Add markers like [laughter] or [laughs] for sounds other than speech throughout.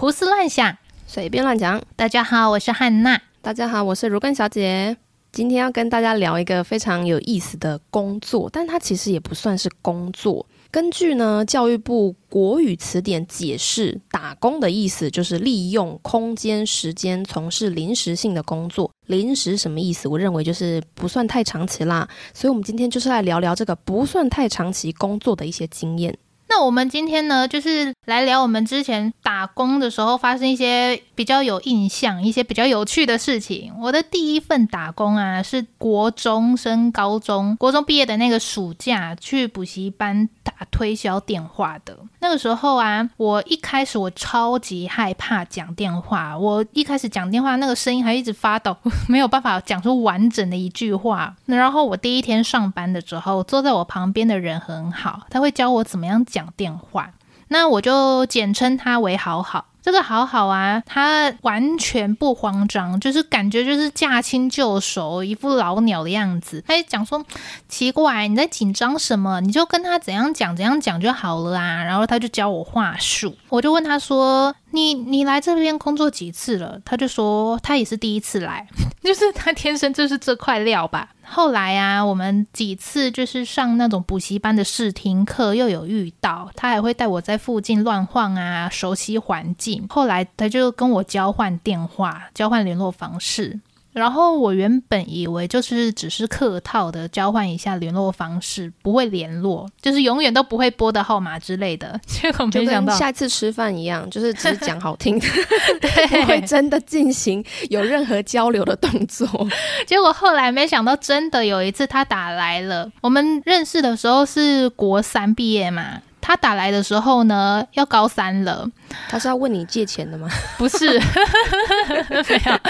胡思乱想，随便乱讲。大家好，我是汉娜。大家好，我是如根小姐。今天要跟大家聊一个非常有意思的工作，但它其实也不算是工作。根据呢教育部国语词典解释，打工的意思就是利用空间、时间从事临时性的工作。临时什么意思？我认为就是不算太长期啦。所以，我们今天就是来聊聊这个不算太长期工作的一些经验。那我们今天呢，就是来聊我们之前打工的时候发生一些比较有印象、一些比较有趣的事情。我的第一份打工啊，是国中升高中，国中毕业的那个暑假去补习班打推销电话的。那个时候啊，我一开始我超级害怕讲电话，我一开始讲电话那个声音还一直发抖，[laughs] 没有办法讲出完整的一句话。然后我第一天上班的时候，坐在我旁边的人很好，他会教我怎么样讲。讲电话，那我就简称他为好好。这个好好啊，他完全不慌张，就是感觉就是驾轻就熟，一副老鸟的样子。他就讲说：“奇怪，你在紧张什么？你就跟他怎样讲怎样讲就好了啊。”然后他就教我话术，我就问他说：“你你来这边工作几次了？”他就说：“他也是第一次来，[laughs] 就是他天生就是这块料吧。”后来啊，我们几次就是上那种补习班的试听课，又有遇到他，还会带我在附近乱晃啊，熟悉环境。后来他就跟我交换电话，交换联络方式。然后我原本以为就是只是客套的交换一下联络方式，不会联络，就是永远都不会拨的号码之类的。[laughs] 结果没想到下次吃饭一样，就是只是讲好听的 [laughs] [laughs] 不会真的进行有任何交流的动作。结果后来没想到，真的有一次他打来了。我们认识的时候是国三毕业嘛。他打来的时候呢，要高三了。他是要问你借钱的吗？[laughs] 不是，[laughs] 没有。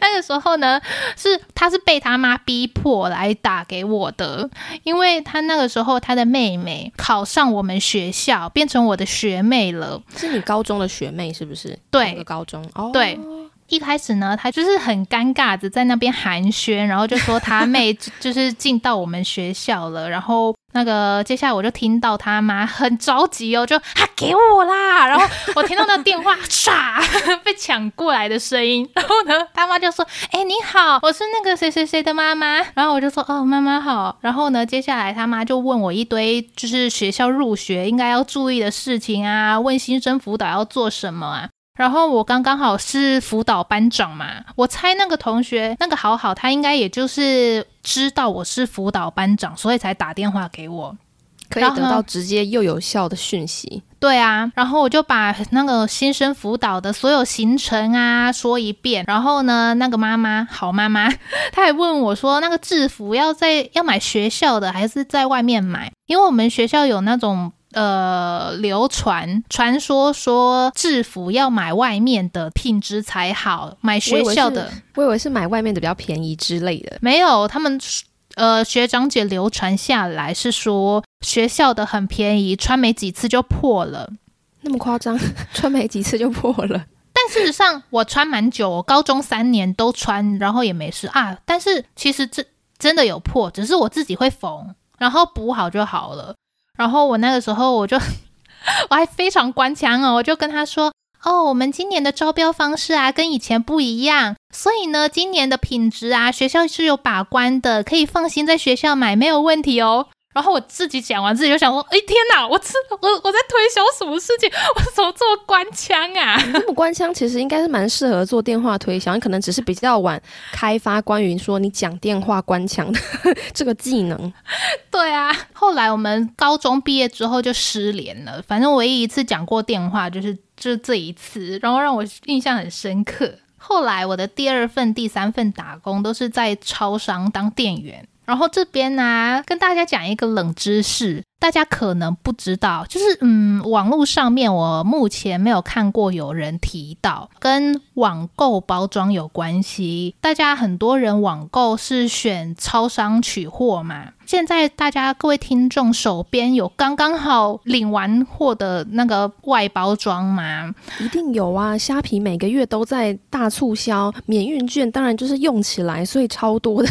那个时候呢，是他是被他妈逼迫来打给我的，因为他那个时候他的妹妹考上我们学校，变成我的学妹了。是你高中的学妹是不是？对，高中哦。对，一开始呢，他就是很尴尬的在那边寒暄，然后就说他妹就是进到我们学校了，然后。那个接下来我就听到他妈很着急哦，就他给我啦，然后我听到那个电话唰被抢过来的声音，[laughs] [laughs] 然后呢，他妈就说：“哎，你好，我是那个谁谁谁的妈妈。”然后我就说：“哦，妈妈好。”然后呢，接下来他妈就问我一堆就是学校入学应该要注意的事情啊，问新生辅导要做什么啊。然后我刚刚好是辅导班长嘛，我猜那个同学那个好好，他应该也就是知道我是辅导班长，所以才打电话给我，可以得到直接又有效的讯息。对啊，然后我就把那个新生辅导的所有行程啊说一遍，然后呢，那个妈妈好妈妈，[laughs] 她还问我说，那个制服要在要买学校的还是在外面买？因为我们学校有那种。呃，流传传说说制服要买外面的品质才好，买学校的我，我以为是买外面的比较便宜之类的。没有，他们呃学长姐流传下来是说学校的很便宜，穿没几次就破了。那么夸张？[laughs] 穿没几次就破了？但事实上我穿蛮久，我高中三年都穿，然后也没事啊。但是其实这真的有破，只是我自己会缝，然后补好就好了。然后我那个时候我就 [laughs] 我还非常官腔哦，我就跟他说：“哦，我们今年的招标方式啊，跟以前不一样，所以呢，今年的品质啊，学校是有把关的，可以放心在学校买，没有问题哦。”然后我自己讲完，自己就想说：“哎，天哪！我这我我在推销什么事情？[laughs] 我怎么这么官腔啊？那么官腔，其实应该是蛮适合做电话推销，你可能只是比较晚开发关于说你讲电话官腔的 [laughs] 这个技能。”对啊，后来我们高中毕业之后就失联了。反正唯一一次讲过电话就是就是这一次，然后让我印象很深刻。后来我的第二份、第三份打工都是在超商当店员。然后这边呢、跟大家讲一个冷知识，大家可能不知道，就是嗯，网络上面我目前没有看过有人提到跟网购包装有关系。大家很多人网购是选超商取货嘛。现在大家各位听众手边有刚刚好领完货的那个外包装吗？一定有啊！虾皮每个月都在大促销，免运券当然就是用起来，所以超多的。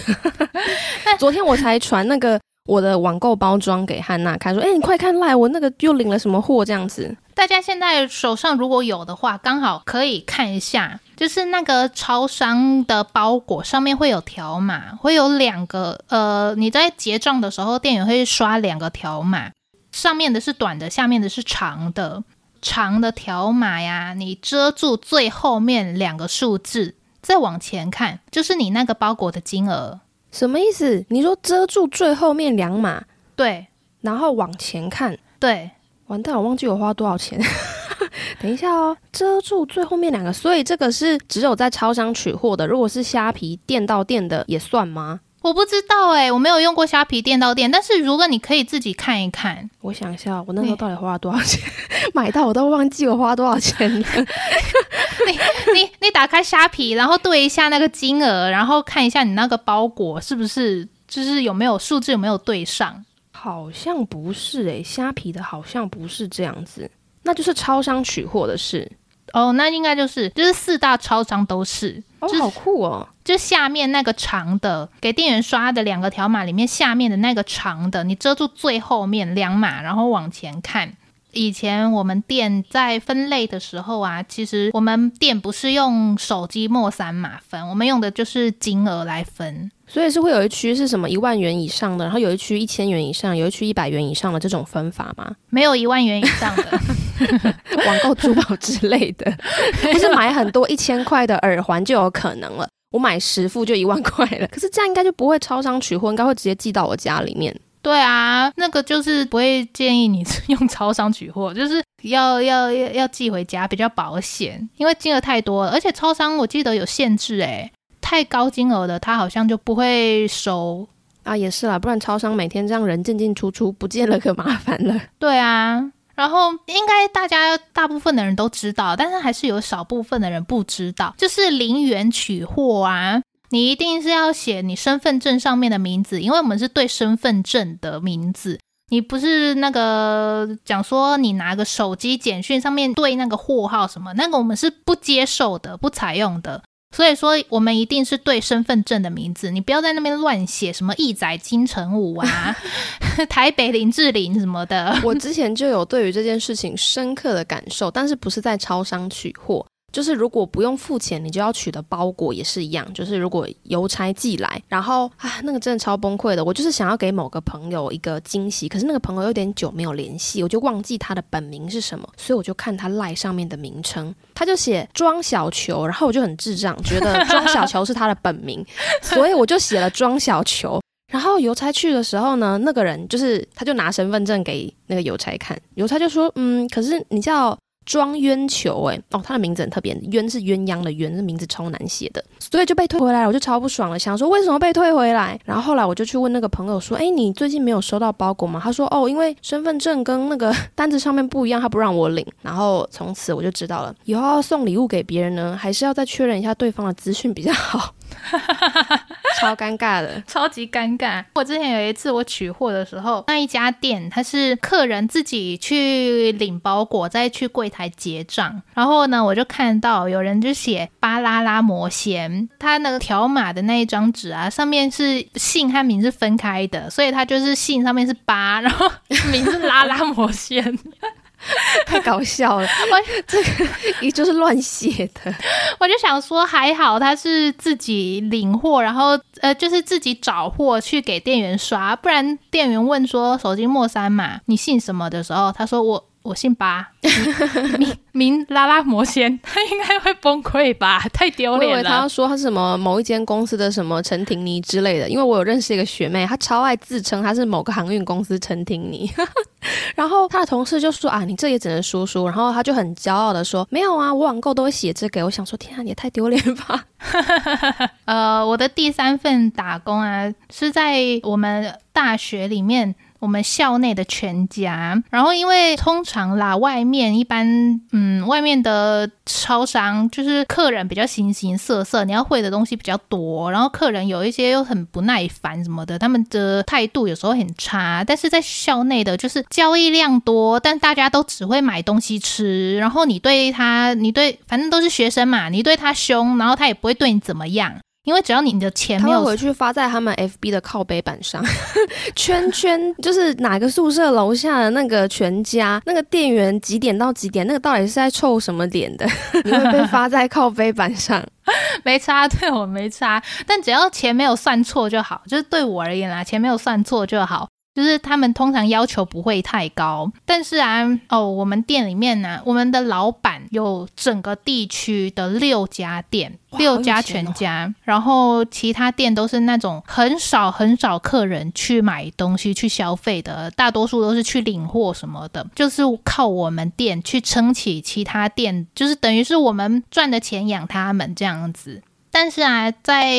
[laughs] 昨天我才传那个我的网购包装给汉娜看，说：“哎，你快看赖，我那个又领了什么货？”这样子。大家现在手上如果有的话，刚好可以看一下，就是那个超商的包裹上面会有条码，会有两个。呃，你在结账的时候，店员会刷两个条码，上面的是短的，下面的是长的。长的条码呀，你遮住最后面两个数字，再往前看，就是你那个包裹的金额。什么意思？你说遮住最后面两码，对，然后往前看，对，完蛋，我忘记我花多少钱。[laughs] 等一下哦，遮住最后面两个，所以这个是只有在超商取货的。如果是虾皮店到店的也算吗？我不知道哎、欸，我没有用过虾皮店到店，但是如果你可以自己看一看，我想一下，我那时候到底花了多少钱？[laughs] 买到我都忘记我花多少钱了。[laughs] 你你你打开虾皮，然后对一下那个金额，然后看一下你那个包裹是不是就是有没有数字有没有对上？好像不是哎、欸，虾皮的好像不是这样子，那就是超商取货的事。哦，那应该就是就是四大超商都是哦，好酷哦！就下面那个长的给店员刷的两个条码里面，下面的那个长的，你遮住最后面两码，然后往前看。以前我们店在分类的时候啊，其实我们店不是用手机末三码分，我们用的就是金额来分。所以是会有一区是什么一万元以上的，然后有一区一千元以上，有一区一百元以上的这种分法吗？没有一万元以上的 [laughs] [laughs] 网购珠宝之类的，[laughs] 不是买很多一千块的耳环就有可能了。我买十副就一万块了，可是这样应该就不会超商取货，应该会直接寄到我家里面。对啊，那个就是不会建议你用超商取货，就是要要要要寄回家比较保险，因为金额太多了，而且超商我记得有限制诶。太高金额的，他好像就不会收啊，也是啦，不然超商每天这样人进进出出，不见了可麻烦了。对啊，然后应该大家大部分的人都知道，但是还是有少部分的人不知道，就是零元取货啊，你一定是要写你身份证上面的名字，因为我们是对身份证的名字，你不是那个讲说你拿个手机简讯上面对那个货号什么，那个我们是不接受的，不采用的。所以说，我们一定是对身份证的名字，你不要在那边乱写什么义载金城武啊、[laughs] 台北林志玲什么的。我之前就有对于这件事情深刻的感受，但是不是在超商取货。就是如果不用付钱，你就要取的包裹也是一样。就是如果邮差寄来，然后啊，那个真的超崩溃的。我就是想要给某个朋友一个惊喜，可是那个朋友有点久没有联系，我就忘记他的本名是什么，所以我就看他赖上面的名称，他就写庄小球，然后我就很智障，觉得庄小球是他的本名，所以我就写了庄小球。然后邮差去的时候呢，那个人就是他就拿身份证给那个邮差看，邮差就说，嗯，可是你叫。庄渊球，哎，哦，他的名字很特别，渊是鸳鸯的渊，这名字超难写的，所以就被退回来了，我就超不爽了，想说为什么被退回来？然后后来我就去问那个朋友说，哎，你最近没有收到包裹吗？他说，哦，因为身份证跟那个单子上面不一样，他不让我领。然后从此我就知道了，以后要送礼物给别人呢，还是要再确认一下对方的资讯比较好。[laughs] 超尴尬的，超级尴尬。我之前有一次我取货的时候，那一家店他是客人自己去领包裹，再去柜台结账。然后呢，我就看到有人就写“巴拉拉魔仙”，他那个条码的那一张纸啊，上面是姓和名是分开的，所以他就是姓上面是巴，然后名字“拉拉魔仙”。[laughs] 太搞笑了！我这个也就是乱写的。[laughs] 我就想说，还好他是自己领货，然后呃，就是自己找货去给店员刷，不然店员问说手机末三码，你姓什么的时候，他说我。我姓巴，[laughs] 名名拉拉魔仙，[laughs] 他应该会崩溃吧？太丢脸了。我以为他要说他是什么某一间公司的什么陈婷妮之类的，因为我有认识一个学妹，她超爱自称她是某个航运公司陈婷妮，[laughs] 然后她的同事就说啊，你这也只能说说，然后她就很骄傲的说，没有啊，我网购都会写这个。我想说，天啊，你也太丢脸吧。呃，我的第三份打工啊，是在我们大学里面。我们校内的全家，然后因为通常啦，外面一般，嗯，外面的超商就是客人比较形形色色，你要会的东西比较多，然后客人有一些又很不耐烦什么的，他们的态度有时候很差。但是在校内的，就是交易量多，但大家都只会买东西吃，然后你对他，你对，反正都是学生嘛，你对他凶，然后他也不会对你怎么样。因为只要你的钱没有回去发在他们 FB 的靠背板上，[laughs] 圈圈就是哪个宿舍楼下的那个全家那个店员几点到几点，那个到底是在凑什么脸的？[laughs] 你会被发在靠背板上，[laughs] 没差，对我没差，但只要钱没有算错就好，就是对我而言啦，钱没有算错就好。就是他们通常要求不会太高，但是啊，哦，我们店里面呢、啊，我们的老板有整个地区的六家店，六家全家，哦、然后其他店都是那种很少很少客人去买东西去消费的，大多数都是去领货什么的，就是靠我们店去撑起其他店，就是等于是我们赚的钱养他们这样子。但是啊，在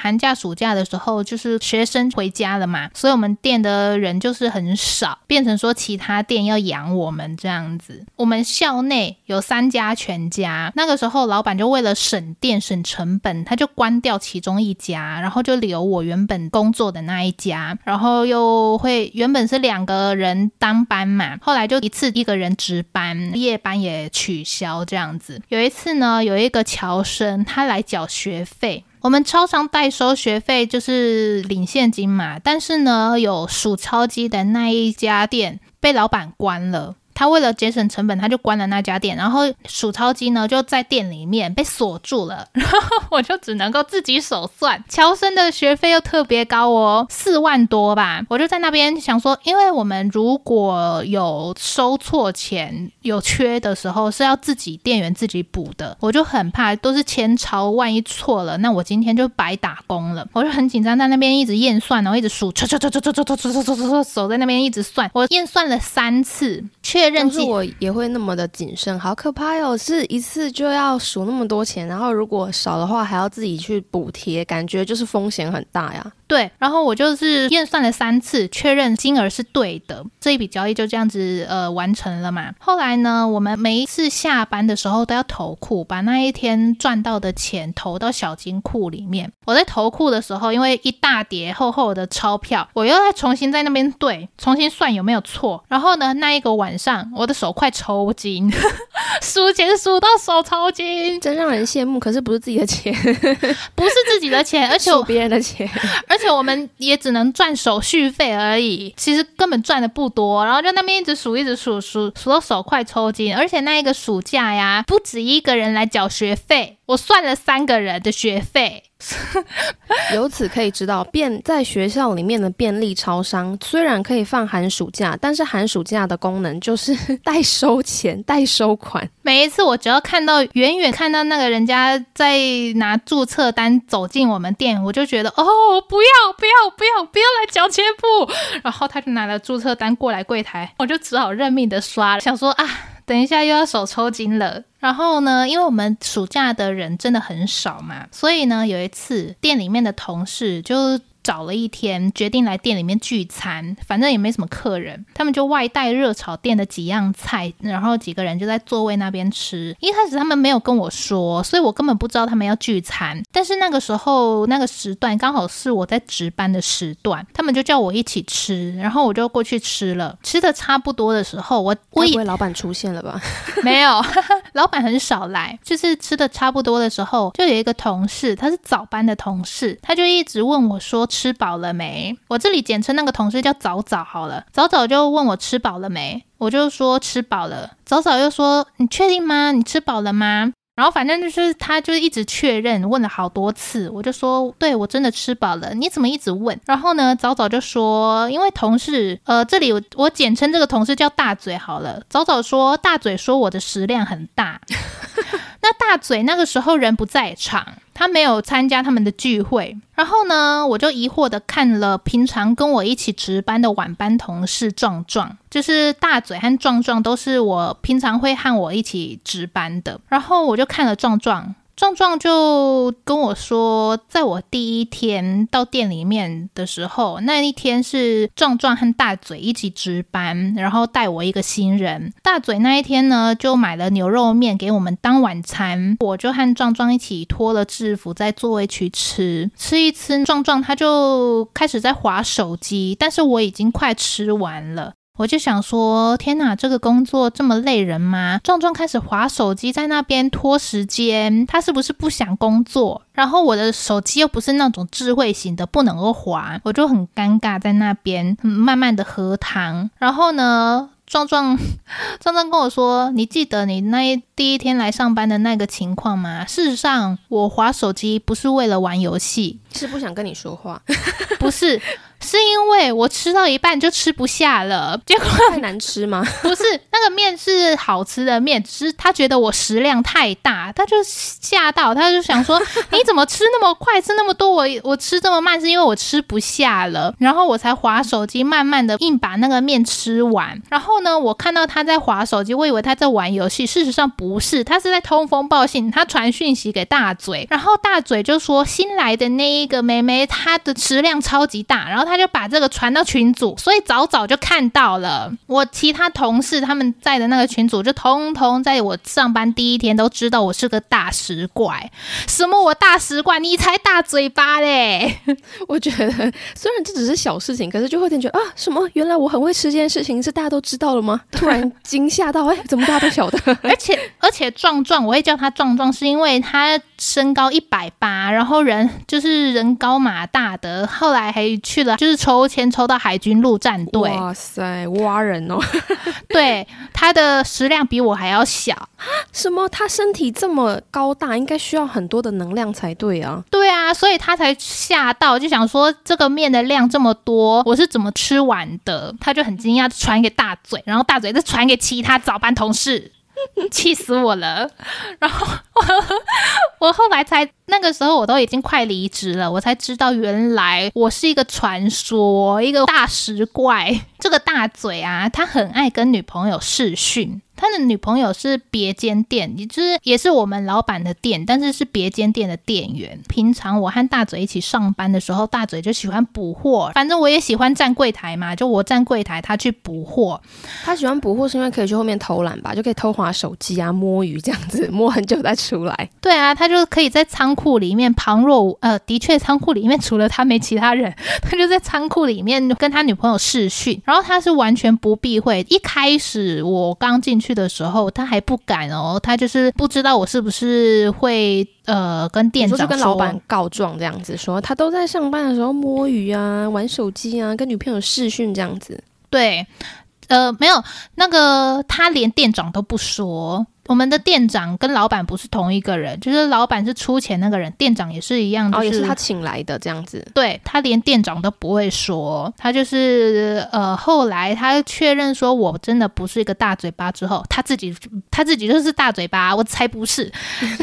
寒假、暑假的时候，就是学生回家了嘛，所以我们店的人就是很少，变成说其他店要养我们这样子。我们校内有三家全家，那个时候老板就为了省电、省成本，他就关掉其中一家，然后就留我原本工作的那一家，然后又会原本是两个人当班嘛，后来就一次一个人值班，夜班也取消这样子。有一次呢，有一个侨生他来缴学费，我们超商代收学费就是领现金嘛，但是呢，有数钞机的那一家店被老板关了。他为了节省成本，他就关了那家店，然后数钞机呢就在店里面被锁住了，然后我就只能够自己手算。乔生的学费又特别高哦，四万多吧。我就在那边想说，因为我们如果有收错钱、有缺的时候，是要自己店员自己补的，我就很怕都是千钞，万一错了，那我今天就白打工了。我就很紧张，在那边一直验算，然后一直数，唰唰唰唰唰唰唰唰唰，手在那边一直算，我验算了三次，确。但是我也会那么的谨慎，好可怕哟！是一次就要数那么多钱，然后如果少的话还要自己去补贴，感觉就是风险很大呀。对，然后我就是验算了三次，确认金额是对的，这一笔交易就这样子呃完成了嘛。后来呢，我们每一次下班的时候都要投库，把那一天赚到的钱投到小金库里面。我在投库的时候，因为一大叠厚厚的钞票，我又再重新在那边对，重新算有没有错。然后呢，那一个晚上，我的手快抽筋，[laughs] 数钱数到手抽筋，真让人羡慕。可是不是自己的钱，不是自己的钱，而且数别人的钱。而且我们也只能赚手续费而已，其实根本赚的不多。然后就那边一直数，一直数，数数到手快抽筋。而且那一个暑假呀，不止一个人来缴学费，我算了三个人的学费。[laughs] 由此可以知道，便在学校里面的便利超商虽然可以放寒暑假，但是寒暑假的功能就是 [laughs] 代收钱、代收款。每一次我只要看到远远看到那个人家在拿注册单走进我们店，我就觉得哦，不要不要不要不要来缴钱不。然后他就拿了注册单过来柜台，我就只好认命的刷了，想说啊，等一下又要手抽筋了。然后呢，因为我们暑假的人真的很少嘛，所以呢，有一次店里面的同事就。找了一天，决定来店里面聚餐，反正也没什么客人，他们就外带热炒店的几样菜，然后几个人就在座位那边吃。一开始他们没有跟我说，所以我根本不知道他们要聚餐。但是那个时候那个时段刚好是我在值班的时段，他们就叫我一起吃，然后我就过去吃了。吃的差不多的时候，我我以为老板出现了吧？[laughs] 没有，[laughs] 老板很少来。就是吃的差不多的时候，就有一个同事，他是早班的同事，他就一直问我说。吃饱了没？我这里简称那个同事叫早早好了。早早就问我吃饱了没，我就说吃饱了。早早又说，你确定吗？你吃饱了吗？然后反正就是他就一直确认，问了好多次。我就说，对，我真的吃饱了。你怎么一直问？然后呢，早早就说，因为同事，呃，这里我我简称这个同事叫大嘴好了。早早说，大嘴说我的食量很大。[laughs] 那大嘴那个时候人不在场。他没有参加他们的聚会，然后呢，我就疑惑的看了平常跟我一起值班的晚班同事壮壮，就是大嘴和壮壮都是我平常会和我一起值班的，然后我就看了壮壮。壮壮就跟我说，在我第一天到店里面的时候，那一天是壮壮和大嘴一起值班，然后带我一个新人。大嘴那一天呢，就买了牛肉面给我们当晚餐，我就和壮壮一起脱了制服在座位区吃。吃一吃，壮壮他就开始在划手机，但是我已经快吃完了。我就想说，天哪，这个工作这么累人吗？壮壮开始划手机，在那边拖时间，他是不是不想工作？然后我的手机又不是那种智慧型的，不能够划，我就很尴尬，在那边慢慢的喝汤。然后呢，壮壮 [laughs] 壮壮跟我说：“你记得你那一第一天来上班的那个情况吗？”事实上，我划手机不是为了玩游戏，是不想跟你说话，[laughs] 不是。是因为我吃到一半就吃不下了，[laughs] 结果太难吃吗？[laughs] 不是，那个面是好吃的面，只是他觉得我食量太大，他就吓到，他就想说你怎么吃那么快，吃那么多，我我吃这么慢是因为我吃不下了，然后我才划手机，慢慢的硬把那个面吃完。然后呢，我看到他在划手机，我以为他在玩游戏，事实上不是，他是在通风报信，他传讯息给大嘴，然后大嘴就说新来的那一个妹妹，她的食量超级大，然后她。就把这个传到群组，所以早早就看到了。我其他同事他们在的那个群组，就通通在我上班第一天都知道我是个大食怪。什么我大食怪？你才大嘴巴嘞！我觉得虽然这只是小事情，可是就会感觉啊，什么？原来我很会吃这件事情，是大家都知道了吗？[laughs] 突然惊吓到，哎，怎么大家都晓得？[laughs] 而且而且壮壮，我会叫他壮壮，是因为他身高一百八，然后人就是人高马大的，后来还去了。就是抽签抽到海军陆战队，哇塞，挖人哦！[laughs] [laughs] 对，他的食量比我还要小。什么？他身体这么高大，应该需要很多的能量才对啊。对啊，所以他才吓到，就想说这个面的量这么多，我是怎么吃完的？他就很惊讶，传给大嘴，然后大嘴再传给其他早班同事。[laughs] 气死我了！然后我我后来才那个时候我都已经快离职了，我才知道原来我是一个传说，一个大食怪。这个大嘴啊，他很爱跟女朋友试训。他的女朋友是别间店，也就是也是我们老板的店，但是是别间店的店员。平常我和大嘴一起上班的时候，大嘴就喜欢补货，反正我也喜欢站柜台嘛，就我站柜台，他去补货。他喜欢补货是因为可以去后面偷懒吧，就可以偷滑手机啊、摸鱼这样子，摸很久再出来。对啊，他就可以在仓库里面旁若无呃，的确仓库里面除了他没其他人，[laughs] 他就在仓库里面跟他女朋友视讯，然后他是完全不避讳。一开始我刚进去。去的时候，他还不敢哦，他就是不知道我是不是会呃跟店长说，跟老板告状这样子，说他都在上班的时候摸鱼啊、玩手机啊、跟女朋友视讯这样子。对，呃，没有那个，他连店长都不说。我们的店长跟老板不是同一个人，就是老板是出钱那个人，店长也是一样，就是、哦、也是他请来的这样子。对，他连店长都不会说，他就是呃，后来他确认说我真的不是一个大嘴巴之后，他自己他自己就是大嘴巴，我才不是。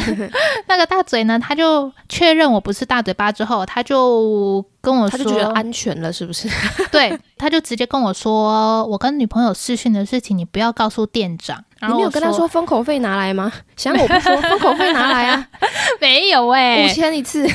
[laughs] 那个大嘴呢，他就确认我不是大嘴巴之后，他就跟我说，他就觉得安全了，是不是？[laughs] 对，他就直接跟我说，我跟女朋友试训的事情，你不要告诉店长。你没有跟他说封口费拿来吗？[laughs] 想我不说封口费拿来啊，[laughs] 没有哎、欸，五千一次，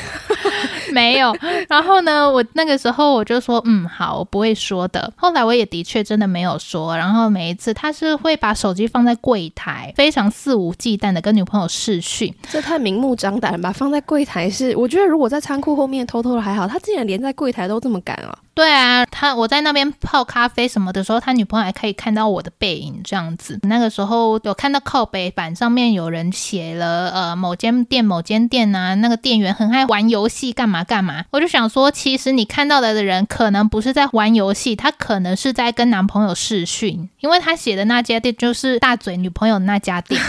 [laughs] 没有。然后呢，我那个时候我就说，嗯，好，我不会说的。后来我也的确真的没有说。然后每一次他是会把手机放在柜台，非常肆无忌惮的跟女朋友视讯，这太明目张胆了吧？放在柜台是，我觉得如果在仓库后面偷偷的还好，他竟然连在柜台都这么敢啊！对啊，他我在那边泡咖啡什么的时候，他女朋友还可以看到我的背影这样子。那个时候有看到靠北板上面有人写了呃某间店某间店啊，那个店员很爱玩游戏干嘛干嘛。我就想说，其实你看到的的人可能不是在玩游戏，他可能是在跟男朋友视讯，因为他写的那家店就是大嘴女朋友那家店。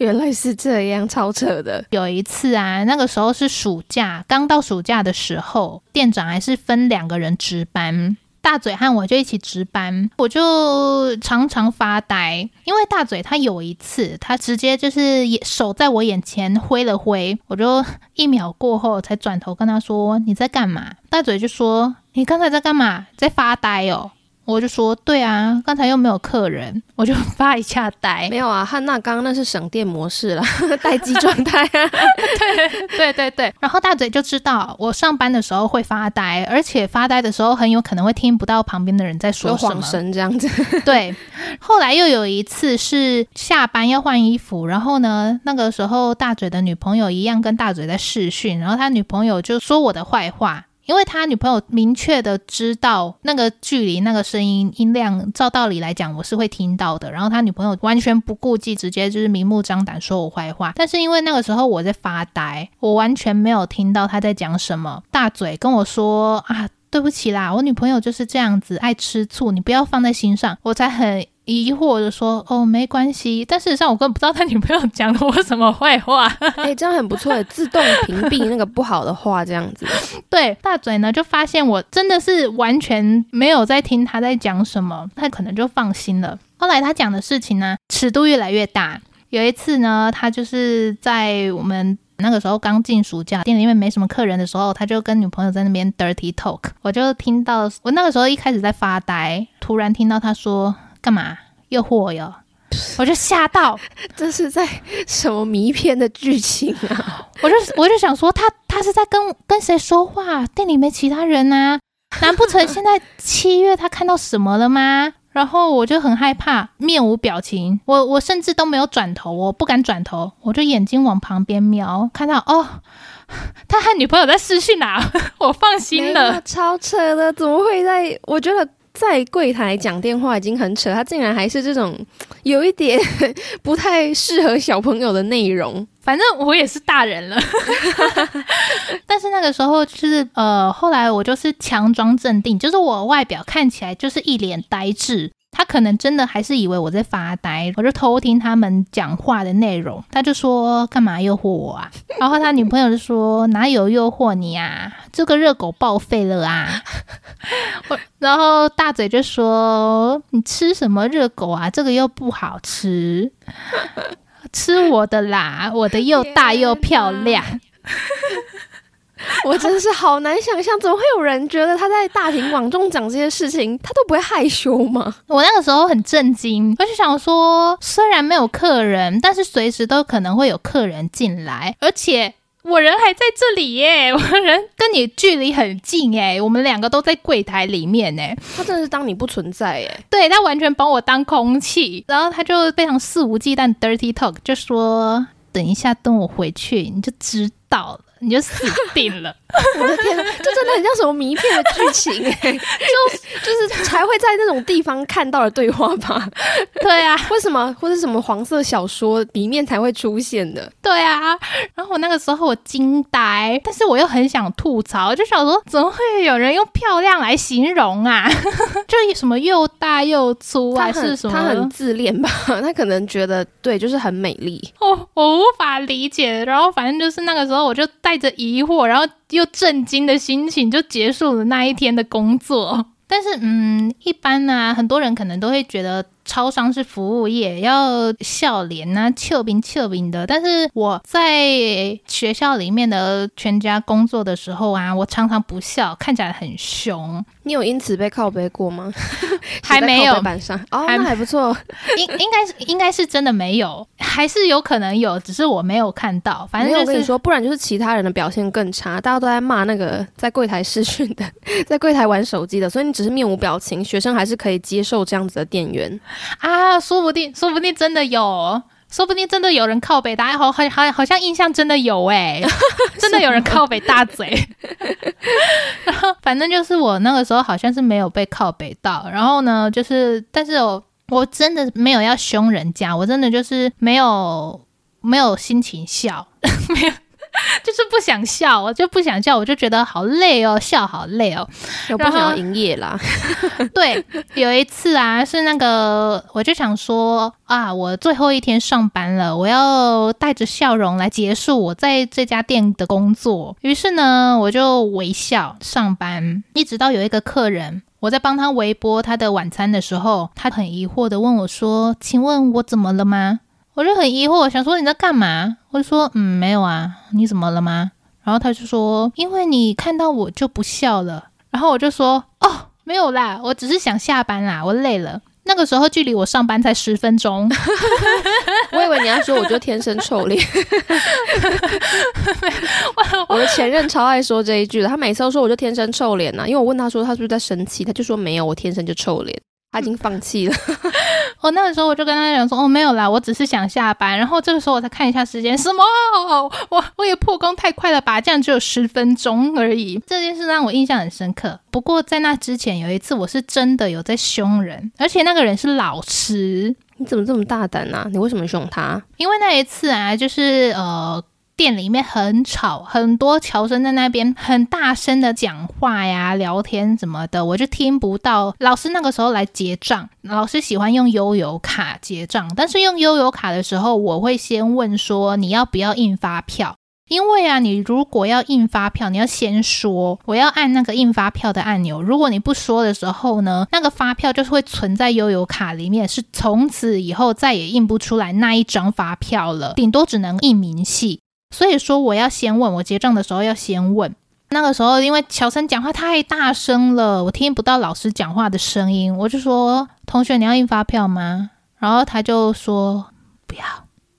原来是这样，超扯的。有一次啊，那个时候是暑假，刚到暑假的时候，店长还是分。两个人值班，大嘴和我就一起值班，我就常常发呆，因为大嘴他有一次，他直接就是手在我眼前挥了挥，我就一秒过后才转头跟他说：“你在干嘛？”大嘴就说：“你刚才在干嘛？在发呆哦。”我就说对啊，刚才又没有客人，我就 [laughs] 发一下呆。没有啊，汉娜刚刚那是省电模式了，[laughs] 待机状态啊。[laughs] 对对对对，然后大嘴就知道我上班的时候会发呆，而且发呆的时候很有可能会听不到旁边的人在说什么，神这样子。对，后来又有一次是下班要换衣服，然后呢，那个时候大嘴的女朋友一样跟大嘴在试训，然后他女朋友就说我的坏话。因为他女朋友明确的知道那个距离、那个声音音量，照道理来讲我是会听到的。然后他女朋友完全不顾忌，直接就是明目张胆说我坏话。但是因为那个时候我在发呆，我完全没有听到他在讲什么，大嘴跟我说啊。对不起啦，我女朋友就是这样子，爱吃醋，你不要放在心上。我才很疑惑的说，哦，没关系。但事实上，我根本不知道他女朋友讲了我什么坏话。[laughs] 哎、欸，这样很不错，自动屏蔽那个不好的话，这样子。[laughs] 对，大嘴呢就发现我真的是完全没有在听他在讲什么，他可能就放心了。后来他讲的事情呢，尺度越来越大。有一次呢，他就是在我们。那个时候刚进暑假，店里面没什么客人的时候，他就跟女朋友在那边 dirty talk。我就听到，我那个时候一开始在发呆，突然听到他说：“干嘛？诱惑我哟！” [laughs] 我就吓到，这是在什么迷片的剧情啊？[laughs] 我就我就想说，他他是在跟跟谁说话？店里没其他人啊？难不成现在七月他看到什么了吗？然后我就很害怕，面无表情，我我甚至都没有转头，我不敢转头，我就眼睛往旁边瞄，看到哦，他和女朋友在私讯啊，[laughs] 我放心了。超扯的，怎么会在？我觉得在柜台讲电话已经很扯，他竟然还是这种有一点 [laughs] 不太适合小朋友的内容。反正我也是大人了，[laughs] 但是那个时候就是呃，后来我就是强装镇定，就是我外表看起来就是一脸呆滞，他可能真的还是以为我在发呆，我就偷听他们讲话的内容，他就说干嘛诱惑我啊？[laughs] 然后他女朋友就说哪有诱惑你啊？这个热狗报废了啊！[laughs] 然后大嘴就说你吃什么热狗啊？这个又不好吃。[laughs] 吃我的啦！我的又大又漂亮，[laughs] 我真的是好难想象，怎么会有人觉得他在大庭广众讲这些事情，他都不会害羞吗？我那个时候很震惊，我就想说，虽然没有客人，但是随时都可能会有客人进来，而且。我人还在这里耶，[laughs] 我人跟你距离很近耶，我们两个都在柜台里面耶。他真的是当你不存在耶，对，他完全把我当空气，然后他就非常肆无忌惮 dirty talk，就说等一下等我回去你就知道了。你就死定了！[laughs] 我的天哪，这真的很像什么谜片的剧情 [laughs] 哎，就就是 [laughs] 才会在那种地方看到的对话吧？对啊，为什么或者什么黄色小说里面才会出现的？对啊，然后我那个时候我惊呆，但是我又很想吐槽，就想说怎么会有人用漂亮来形容啊？就什么又大又粗还是什么？他很自恋吧？他可能觉得对，就是很美丽。哦，我无法理解。然后反正就是那个时候我就带。带着疑惑，然后又震惊的心情，就结束了那一天的工作。但是，嗯，一般呢、很多人可能都会觉得。超商是服务业，要笑脸啊，俏皮俏皮的。但是我在学校里面的全家工作的时候啊，我常常不笑，看起来很凶。你有因此被靠背过吗？还没有。板上哦，还那还不错。[laughs] 应应该是应该是真的没有，还是有可能有，只是我没有看到。反正、就是、我跟你说，不然就是其他人的表现更差，大家都在骂那个在柜台试训的，在柜台玩手机的，所以你只是面无表情，学生还是可以接受这样子的店员。啊，说不定，说不定真的有，说不定真的有人靠北大，好好好，好像印象真的有哎，[laughs] 真的有人靠北大嘴。然后反正就是我那个时候好像是没有被靠北到，然后呢，就是但是我我真的没有要凶人家，我真的就是没有没有心情笑，[laughs] 没有。[laughs] 就是不想笑，我就不想笑，我就觉得好累哦，笑好累哦，我不想要营业啦。[laughs] 对，有一次啊，是那个，我就想说啊，我最后一天上班了，我要带着笑容来结束我在这家店的工作。于是呢，我就微笑上班，一直到有一个客人，我在帮他微波他的晚餐的时候，他很疑惑的问我说：“请问我怎么了吗？”我就很疑惑，想说你在干嘛？我就说嗯，没有啊，你怎么了吗？然后他就说，因为你看到我就不笑了。然后我就说哦，没有啦，我只是想下班啦，我累了。那个时候距离我上班才十分钟，[laughs] [laughs] 我以为你要说我就天生臭脸。[laughs] 我的前任超爱说这一句的，他每次都说我就天生臭脸呐、啊。因为我问他说他是不是在生气，他就说没有，我天生就臭脸。他已经放弃了。我 [laughs] 那个时候我就跟他讲说，哦，没有啦，我只是想下班。然后这个时候我才看一下时间，什么？[laughs] 我我也破功太快了吧？这样只有十分钟而已。这件事让我印象很深刻。不过在那之前有一次，我是真的有在凶人，而且那个人是老师。你怎么这么大胆呢、啊？你为什么凶他？因为那一次啊，就是呃。店里面很吵，很多乔生在那边很大声的讲话呀、聊天什么的，我就听不到。老师那个时候来结账，老师喜欢用悠游卡结账，但是用悠游卡的时候，我会先问说你要不要印发票？因为啊，你如果要印发票，你要先说我要按那个印发票的按钮。如果你不说的时候呢，那个发票就是会存在悠游卡里面，是从此以后再也印不出来那一张发票了，顶多只能印明细。所以说，我要先问，我结账的时候要先问。那个时候，因为乔森讲话太大声了，我听不到老师讲话的声音，我就说：“同学，你要印发票吗？”然后他就说：“不要。”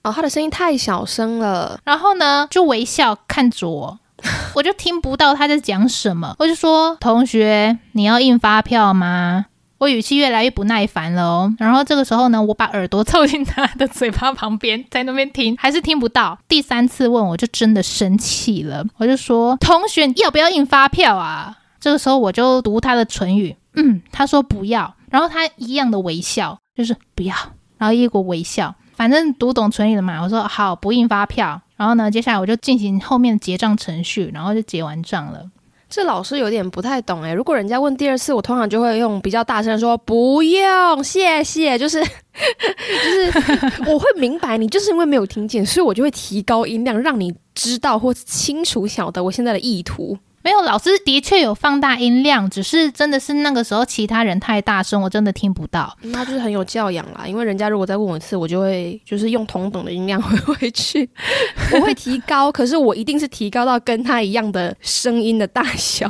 哦，他的声音太小声了。然后呢，就微笑看着我，[laughs] 我就听不到他在讲什么。我就说：“同学，你要印发票吗？”我语气越来越不耐烦了哦，然后这个时候呢，我把耳朵凑近他的嘴巴旁边，在那边听，还是听不到。第三次问，我就真的生气了，我就说：“同学，要不要印发票啊？”这个时候我就读他的唇语，嗯，他说不要，然后他一样的微笑，就是不要，然后一股微笑，反正读懂唇语了嘛。我说好，不印发票。然后呢，接下来我就进行后面的结账程序，然后就结完账了。这老师有点不太懂诶，如果人家问第二次，我通常就会用比较大声说不用，谢谢，就是就是 [laughs] 我会明白你就是因为没有听见，所以我就会提高音量，让你知道或清楚晓得我现在的意图。没有，老师的确有放大音量，只是真的是那个时候其他人太大声，我真的听不到。那就是很有教养啦，因为人家如果再问我一次，我就会就是用同等的音量回回去，[laughs] 我会提高，可是我一定是提高到跟他一样的声音的大小。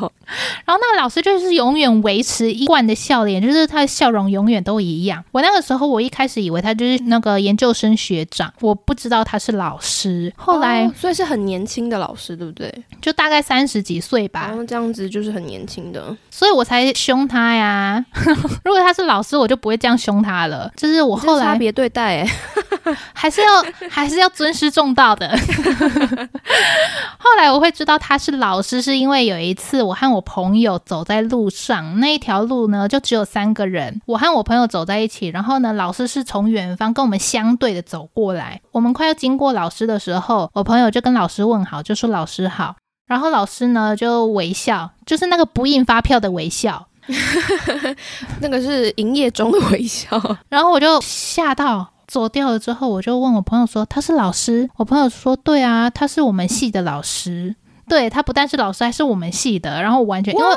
然后那个老师就是永远维持一贯的笑脸，就是他的笑容永远都一样。我那个时候我一开始以为他就是那个研究生学长，我不知道他是老师。后来，哦，所以是很年轻的老师，对不对？就大概三十几岁。对吧？然后这样子就是很年轻的，所以我才凶他呀。[laughs] 如果他是老师，我就不会这样凶他了。就是我后来差别对待，哎，[laughs] 还是要还是要尊师重道的。[laughs] 后来我会知道他是老师，是因为有一次我和我朋友走在路上，那一条路呢就只有三个人，我和我朋友走在一起，然后呢老师是从远方跟我们相对的走过来。我们快要经过老师的时候，我朋友就跟老师问好，就说老师好。然后老师呢就微笑，就是那个不印发票的微笑，[laughs] 那个是营业中的微笑。[laughs] 然后我就吓到走掉了。之后我就问我朋友说：“他是老师？”我朋友说：“对啊，他是我们系的老师。对，他不但是老师，还是我们系的。”然后我完全因为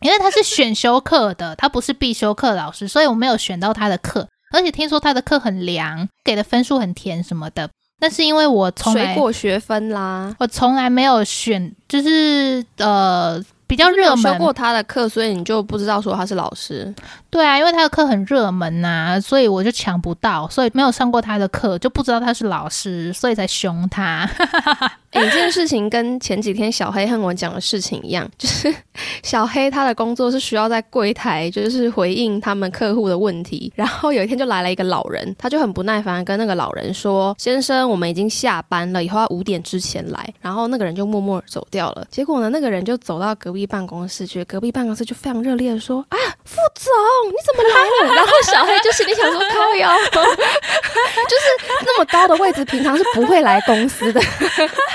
因为他是选修课的，他不是必修课老师，所以我没有选到他的课。而且听说他的课很凉，给的分数很甜什么的。但是因为我从来水果学分啦，我从来没有选，就是呃比较热门。修过他的课，所以你就不知道说他是老师。对啊，因为他的课很热门呐、啊，所以我就抢不到，所以没有上过他的课，就不知道他是老师，所以才凶他。[laughs] 哎、这件事情跟前几天小黑和我讲的事情一样，就是 [laughs] 小黑他的工作是需要在柜台，就是回应他们客户的问题。然后有一天就来了一个老人，他就很不耐烦跟那个老人说：“先生，我们已经下班了，以后要五点之前来。”然后那个人就默默走掉了。结果呢，那个人就走到隔壁办公室去，隔壁办公室就非常热烈的说：“啊，副总，你怎么来了？”然后小黑就心里想说：“靠腰，[laughs] 就是那么高的位置，平常是不会来公司的。”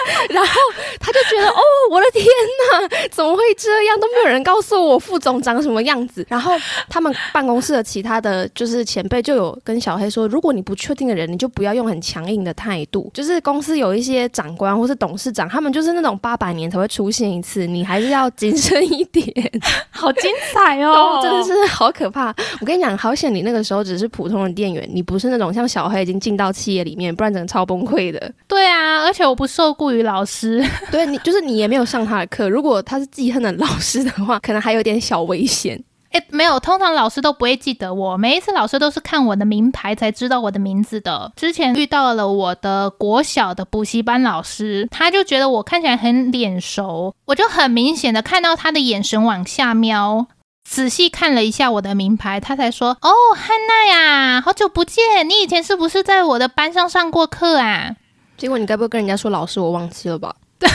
[laughs] 然后他就觉得哦，我的天哪，怎么会这样？都没有人告诉我副总长什么样子。然后他们办公室的其他的就是前辈就有跟小黑说，如果你不确定的人，你就不要用很强硬的态度。[laughs] 就是公司有一些长官或是董事长，他们就是那种八百年才会出现一次，你还是要谨慎一点。[laughs] 好精彩哦，真的是好可怕。我跟你讲，好险你那个时候只是普通的店员，你不是那种像小黑已经进到企业里面，不然整个超崩溃的。对啊，而且我不受雇于。老师，[laughs] 对你就是你也没有上他的课。如果他是记恨的老师的话，可能还有点小危险。诶，没有，通常老师都不会记得我。每一次老师都是看我的名牌才知道我的名字的。之前遇到了我的国小的补习班老师，他就觉得我看起来很脸熟，我就很明显的看到他的眼神往下瞄。仔细看了一下我的名牌，他才说：“哦，汉娜呀，好久不见，你以前是不是在我的班上上过课啊？”结果你该不会跟人家说老师，我忘记了吧？[laughs]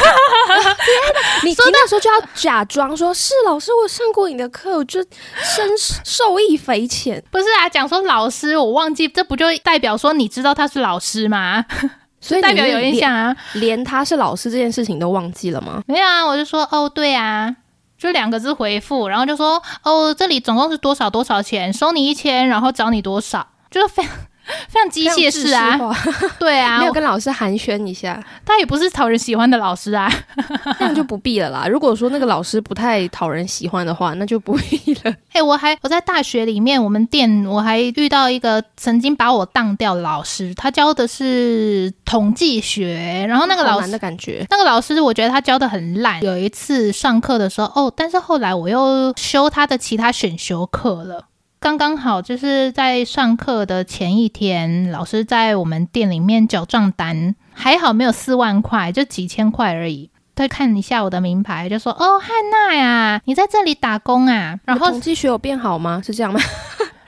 你你那时候就要假装说是老师，我上过你的课，我就深受益匪浅。[laughs] 不是啊，讲说老师我忘记，这不就代表说你知道他是老师吗？[laughs] 所以代表有印象啊，连他是老师这件事情都忘记了吗？没有啊，我就说哦，对啊，就两个字回复，然后就说哦，这里总共是多少多少钱，收你一千，然后找你多少，就是非常。非常机械式啊，对啊，[laughs] 没有跟老师寒暄一下，他也不是讨人喜欢的老师啊，那样就不必了啦。[laughs] 如果说那个老师不太讨人喜欢的话，那就不必了。哎、欸，我还我在大学里面，我们店我还遇到一个曾经把我当掉的老师，他教的是统计学，然后那个老师的感觉，那个老师我觉得他教的很烂。有一次上课的时候，哦，但是后来我又修他的其他选修课了。刚刚好就是在上课的前一天，老师在我们店里面缴账单，还好没有四万块，就几千块而已。他看一下我的名牌，就说：“哦，汉娜呀，你在这里打工啊？”然后统计学有变好吗？是这样吗？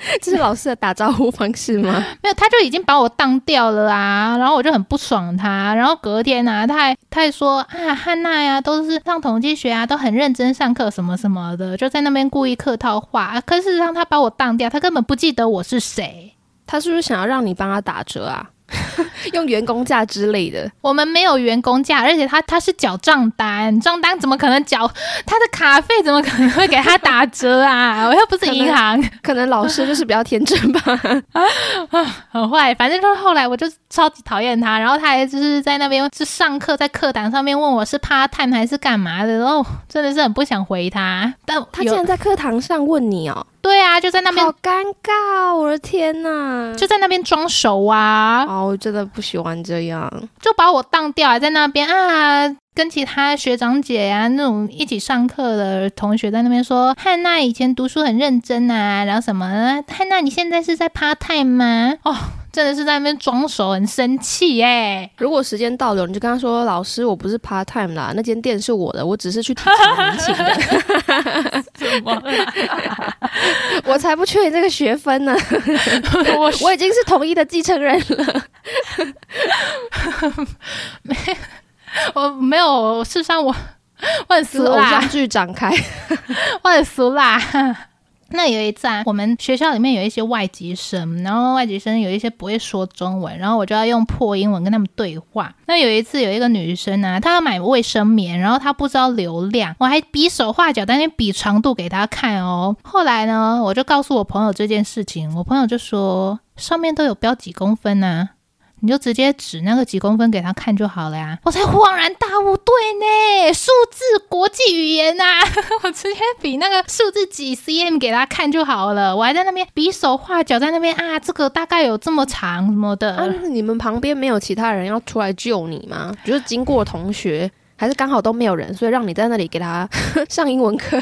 [laughs] 这是老师的打招呼方式吗？[laughs] 没有，他就已经把我当掉了啊！然后我就很不爽他。然后隔天啊，他还他还说啊，汉娜呀，都是上统计学啊，都很认真上课什么什么的，就在那边故意客套话。可是事实上，他把我当掉，他根本不记得我是谁。他是不是想要让你帮他打折啊？[laughs] 用员工价之类的，我们没有员工价，而且他他是缴账单，账单怎么可能缴？他的卡费怎么可能会给他打折啊？[laughs] 我又不是银行，可能，可能老师就是比较天真吧，啊，很坏。反正就是后来我就超级讨厌他，然后他还就是在那边是上课，在课堂上面问我是 part time 还是干嘛的，然后真的是很不想回他。但他竟然在课堂上问你哦。对啊，就在那边，好尴尬！我的天呐，就在那边装熟啊！哦，我真的不喜欢这样，就把我当掉，还在那边啊，跟其他学长姐啊那种一起上课的同学在那边说，汉娜以前读书很认真啊，然后什么，汉娜你现在是在 part time 吗？哦。真的是在那边装熟，很生气耶！如果时间到了，你就跟他说：“老师，我不是 part time 啦，那间店是我的，我只是去提前申请的。”什么？我才不缺你这个学分呢！我 [laughs] 我已经是统一的继承人了。没，[laughs] 我没有。事实上，我我很俗啦。偶像剧展开，[laughs] 我很俗啦。那有一次啊，我们学校里面有一些外籍生，然后外籍生有一些不会说中文，然后我就要用破英文跟他们对话。那有一次有一个女生啊，她要买卫生棉，然后她不知道流量，我还比手画脚，在那比长度给她看哦。后来呢，我就告诉我朋友这件事情，我朋友就说上面都有标几公分呢、你就直接指那个几公分给他看就好了呀！我才恍然大悟，对呢，数字国际语言呐、啊，[laughs] 我直接比那个数字几 cm 给他看就好了。我还在那边比手画脚，在那边啊，这个大概有这么长什么的。啊，你们旁边没有其他人要出来救你吗？就是经过同学。还是刚好都没有人，所以让你在那里给他 [laughs] 上英文课。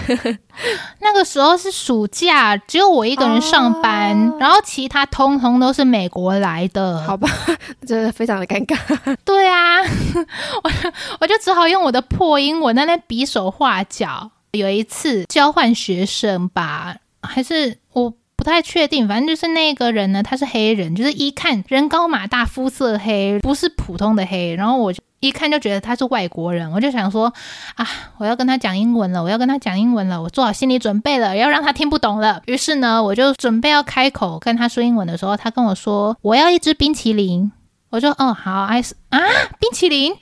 [laughs] 那个时候是暑假，只有我一个人上班，哦、然后其他通通都是美国来的。好吧，[laughs] 真的非常的尴尬。对啊，我我就只好用我的破英文在那比手画脚。有一次交换学生吧，还是我不太确定，反正就是那个人呢，他是黑人，就是一看人高马大，肤色黑，不是普通的黑。然后我就。一看就觉得他是外国人，我就想说啊，我要跟他讲英文了，我要跟他讲英文了，我做好心理准备了，要让他听不懂了。于是呢，我就准备要开口跟他说英文的时候，他跟我说我要一支冰淇淋，我就哦好，ice 啊冰淇淋。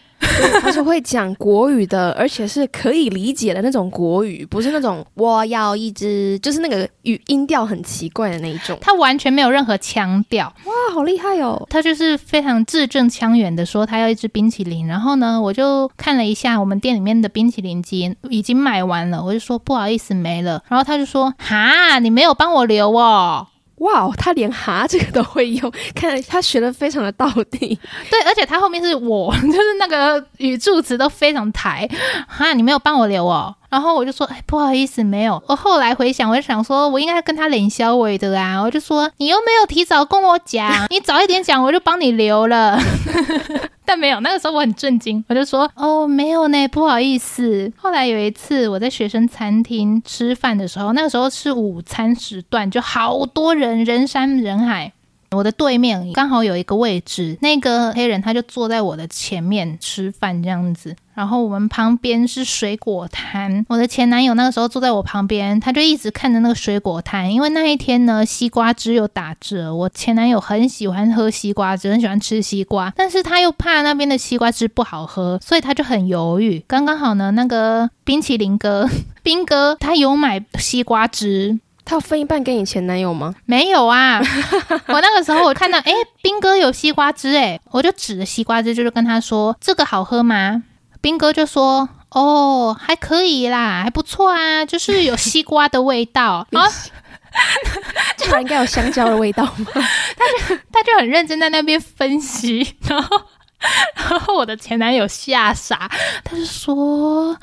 他是会讲国语的，而且是可以理解的那种国语，不是那种我要一只，就是那个语音调很奇怪的那一种。他完全没有任何腔调，哇，好厉害哦！他就是非常字正腔圆的说他要一只冰淇淋。然后呢，我就看了一下我们店里面的冰淇淋机已经卖完了，我就说不好意思没了。然后他就说哈，你没有帮我留哦。哇，他连“哈”这个都会用，[laughs] 看来他学的非常的到底。对，而且他后面是我，[laughs] 就是那个语助词都非常抬。哈，你没有帮我留哦。然后我就说，哎，不好意思，没有。我后来回想，我就想说，我应该跟他冷消委的啊。我就说，你又没有提早跟我讲，[laughs] 你早一点讲，我就帮你留了。[laughs] [laughs] 但没有，那个时候我很震惊，我就说哦，没有呢，不好意思。后来有一次我在学生餐厅吃饭的时候，那个时候是午餐时段，就好多人，人山人海。我的对面刚好有一个位置，那个黑人他就坐在我的前面吃饭这样子，然后我们旁边是水果摊。我的前男友那个时候坐在我旁边，他就一直看着那个水果摊，因为那一天呢，西瓜汁有打折。我前男友很喜欢喝西瓜汁，很喜欢吃西瓜，但是他又怕那边的西瓜汁不好喝，所以他就很犹豫。刚刚好呢，那个冰淇淋哥，[laughs] 冰哥他有买西瓜汁。他要分一半给你前男友吗？没有啊，[laughs] 我那个时候我看到，哎，兵哥有西瓜汁，哎，我就指着西瓜汁，就是跟他说：“这个好喝吗？”兵哥就说：“哦，还可以啦，还不错啊，就是有西瓜的味道。”啊，这应该有香蕉的味道吗？[laughs] 他就他就很认真在那边分析，然后然后我的前男友吓傻，他就说：“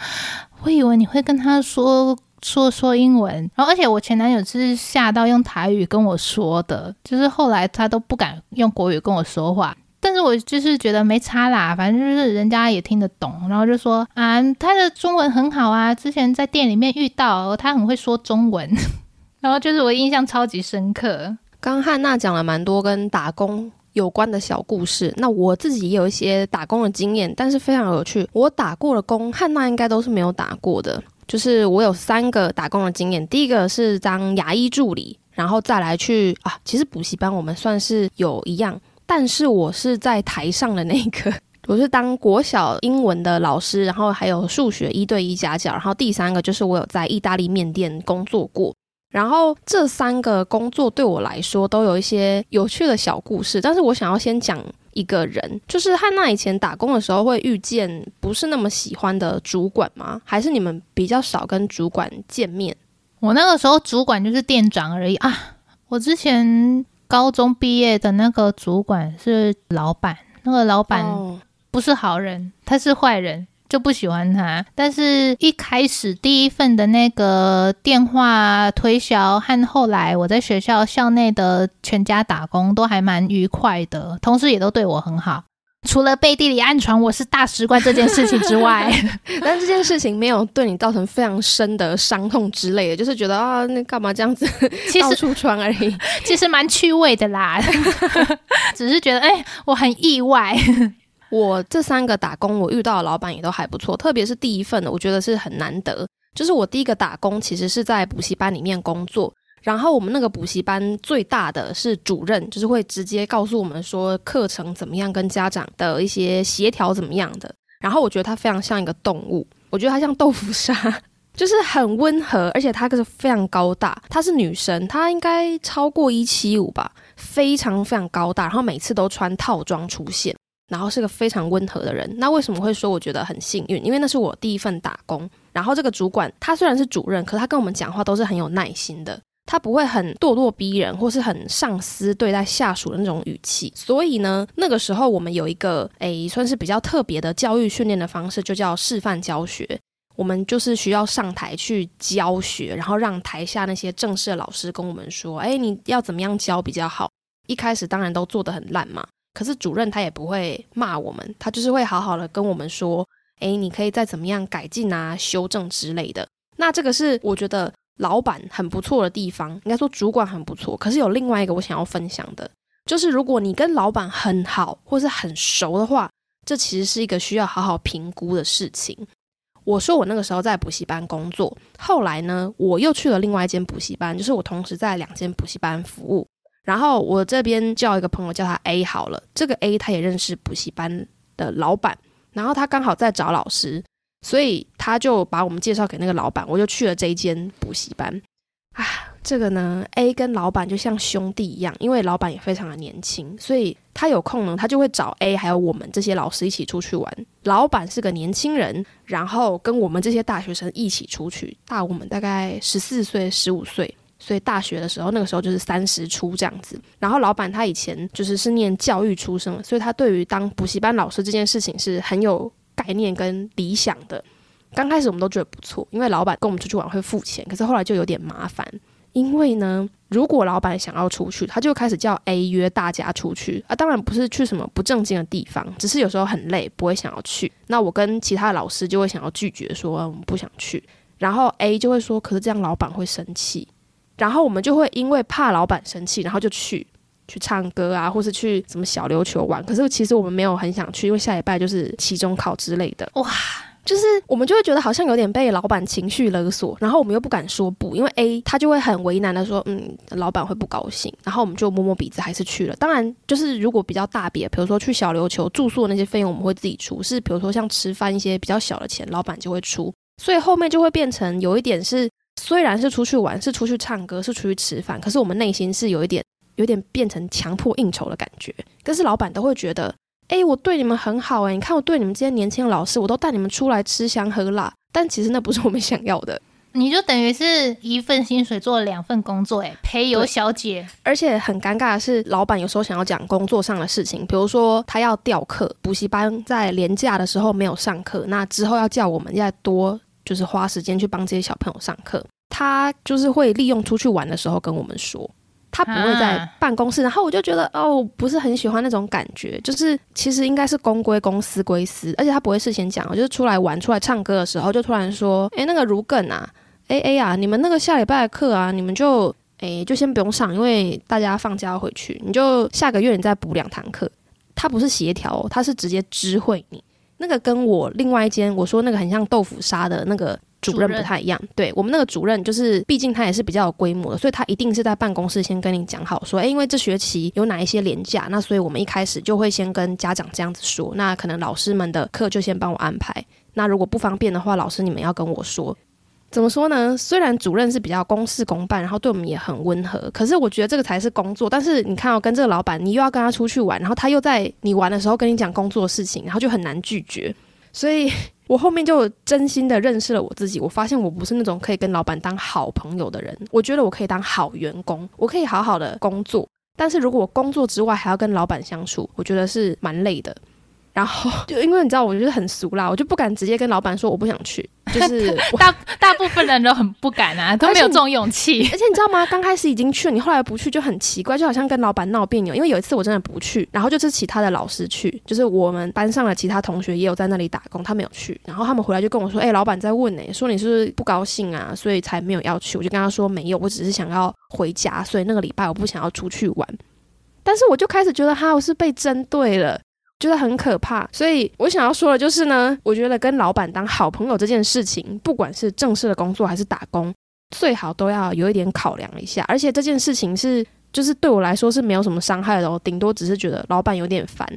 我以为你会跟他说。”说说英文，然后而且我前男友是吓到用台语跟我说的，就是后来他都不敢用国语跟我说话。但是我就是觉得没差啦，反正就是人家也听得懂，然后就说啊，他的中文很好啊，之前在店里面遇到他很会说中文，[laughs] 然后就是我印象超级深刻。刚汉娜讲了蛮多跟打工有关的小故事，那我自己也有一些打工的经验，但是非常有趣。我打过的工，汉娜应该都是没有打过的。就是我有三个打工的经验，第一个是当牙医助理，然后再来去啊，其实补习班我们算是有一样，但是我是在台上的那个，[laughs] 我是当国小英文的老师，然后还有数学一对一家教，然后第三个就是我有在意大利面店工作过，然后这三个工作对我来说都有一些有趣的小故事，但是我想要先讲。一个人，就是汉娜以前打工的时候会遇见不是那么喜欢的主管吗？还是你们比较少跟主管见面？我那个时候主管就是店长而已啊。我之前高中毕业的那个主管是老板，那个老板不是好人，他是坏人。就不喜欢他，但是一开始第一份的那个电话推销和后来我在学校校内的全家打工都还蛮愉快的，同事也都对我很好，[laughs] 除了背地里暗传我是大使馆这件事情之外，但这件事情没有对你造成非常深的伤痛之类的，就是觉得啊，那干嘛这样子，其实到处传而已，[laughs] 其实蛮趣味的啦，[laughs] 只是觉得哎、欸，我很意外。我这三个打工，我遇到的老板也都还不错，特别是第一份的，我觉得是很难得。就是我第一个打工，其实是在补习班里面工作，然后我们那个补习班最大的是主任，就是会直接告诉我们说课程怎么样，跟家长的一些协调怎么样的。然后我觉得他非常像一个动物，我觉得他像豆腐沙，[laughs] 就是很温和，而且他可是非常高大，她是女生，她应该超过一七五吧，非常非常高大，然后每次都穿套装出现。然后是个非常温和的人。那为什么会说我觉得很幸运？因为那是我第一份打工。然后这个主管他虽然是主任，可他跟我们讲话都是很有耐心的，他不会很咄咄逼人，或是很上司对待下属的那种语气。所以呢，那个时候我们有一个诶，算是比较特别的教育训练的方式，就叫示范教学。我们就是需要上台去教学，然后让台下那些正式的老师跟我们说：“诶，你要怎么样教比较好？”一开始当然都做得很烂嘛。可是主任他也不会骂我们，他就是会好好的跟我们说，诶，你可以再怎么样改进啊、修正之类的。那这个是我觉得老板很不错的地方，应该说主管很不错。可是有另外一个我想要分享的，就是如果你跟老板很好或是很熟的话，这其实是一个需要好好评估的事情。我说我那个时候在补习班工作，后来呢，我又去了另外一间补习班，就是我同时在两间补习班服务。然后我这边叫一个朋友叫他 A 好了，这个 A 他也认识补习班的老板，然后他刚好在找老师，所以他就把我们介绍给那个老板，我就去了这一间补习班。啊，这个呢，A 跟老板就像兄弟一样，因为老板也非常的年轻，所以他有空呢，他就会找 A 还有我们这些老师一起出去玩。老板是个年轻人，然后跟我们这些大学生一起出去，大我们大概十四岁、十五岁。所以大学的时候，那个时候就是三十出这样子。然后老板他以前就是是念教育出身，所以他对于当补习班老师这件事情是很有概念跟理想的。刚开始我们都觉得不错，因为老板跟我们出去玩会付钱，可是后来就有点麻烦，因为呢，如果老板想要出去，他就开始叫 A 约大家出去啊，当然不是去什么不正经的地方，只是有时候很累，不会想要去。那我跟其他老师就会想要拒绝，说我们不想去。然后 A 就会说，可是这样老板会生气。然后我们就会因为怕老板生气，然后就去去唱歌啊，或是去什么小琉球玩。可是其实我们没有很想去，因为下礼拜就是期中考之类的。哇！就是我们就会觉得好像有点被老板情绪勒索，然后我们又不敢说不，因为 A 他就会很为难的说，嗯，老板会不高兴，然后我们就摸摸鼻子还是去了。当然，就是如果比较大笔，比如说去小琉球住宿的那些费用，我们会自己出；是比如说像吃饭一些比较小的钱，老板就会出。所以后面就会变成有一点是，虽然是出去玩，是出去唱歌，是出去吃饭，可是我们内心是有一点，有点变成强迫应酬的感觉。可是老板都会觉得。哎，我对你们很好哎，你看我对你们这些年轻的老师，我都带你们出来吃香喝辣，但其实那不是我们想要的。你就等于是一份薪水做了两份工作，哎，陪游小姐。而且很尴尬的是，老板有时候想要讲工作上的事情，比如说他要调课，补习班在连假的时候没有上课，那之后要叫我们再多就是花时间去帮这些小朋友上课，他就是会利用出去玩的时候跟我们说。他不会在办公室，啊、然后我就觉得哦，不是很喜欢那种感觉。就是其实应该是公归公，私归私，而且他不会事先讲，就是出来玩、出来唱歌的时候，就突然说：“诶，那个如梗啊，A A 啊，你们那个下礼拜的课啊，你们就哎就先不用上，因为大家放假要回去，你就下个月你再补两堂课。”他不是协调，他是直接知会你。那个跟我另外一间我说那个很像豆腐沙的那个。主任不太一样，对，我们那个主任就是，毕竟他也是比较有规模的，所以他一定是在办公室先跟你讲好，说，诶，因为这学期有哪一些廉假，那所以我们一开始就会先跟家长这样子说，那可能老师们的课就先帮我安排，那如果不方便的话，老师你们要跟我说。怎么说呢？虽然主任是比较公事公办，然后对我们也很温和，可是我觉得这个才是工作。但是你看哦，跟这个老板，你又要跟他出去玩，然后他又在你玩的时候跟你讲工作的事情，然后就很难拒绝，所以。我后面就真心的认识了我自己，我发现我不是那种可以跟老板当好朋友的人。我觉得我可以当好员工，我可以好好的工作，但是如果我工作之外还要跟老板相处，我觉得是蛮累的。然后 [laughs] 就因为你知道，我觉得很俗啦，我就不敢直接跟老板说我不想去。[laughs] 就是大大部分人都很不敢啊，[laughs] 都没有这种勇气。而且你知道吗？刚开始已经去了，你后来不去就很奇怪，就好像跟老板闹别扭。因为有一次我真的不去，然后就是其他的老师去，就是我们班上的其他同学也有在那里打工，他没有去。然后他们回来就跟我说：“哎、欸，老板在问呢、欸，说你是不是不高兴啊，所以才没有要去。”我就跟他说：“没有，我只是想要回家，所以那个礼拜我不想要出去玩。”但是我就开始觉得，哈，我是被针对了。觉得很可怕，所以我想要说的就是呢，我觉得跟老板当好朋友这件事情，不管是正式的工作还是打工，最好都要有一点考量一下。而且这件事情是，就是对我来说是没有什么伤害的哦，顶多只是觉得老板有点烦。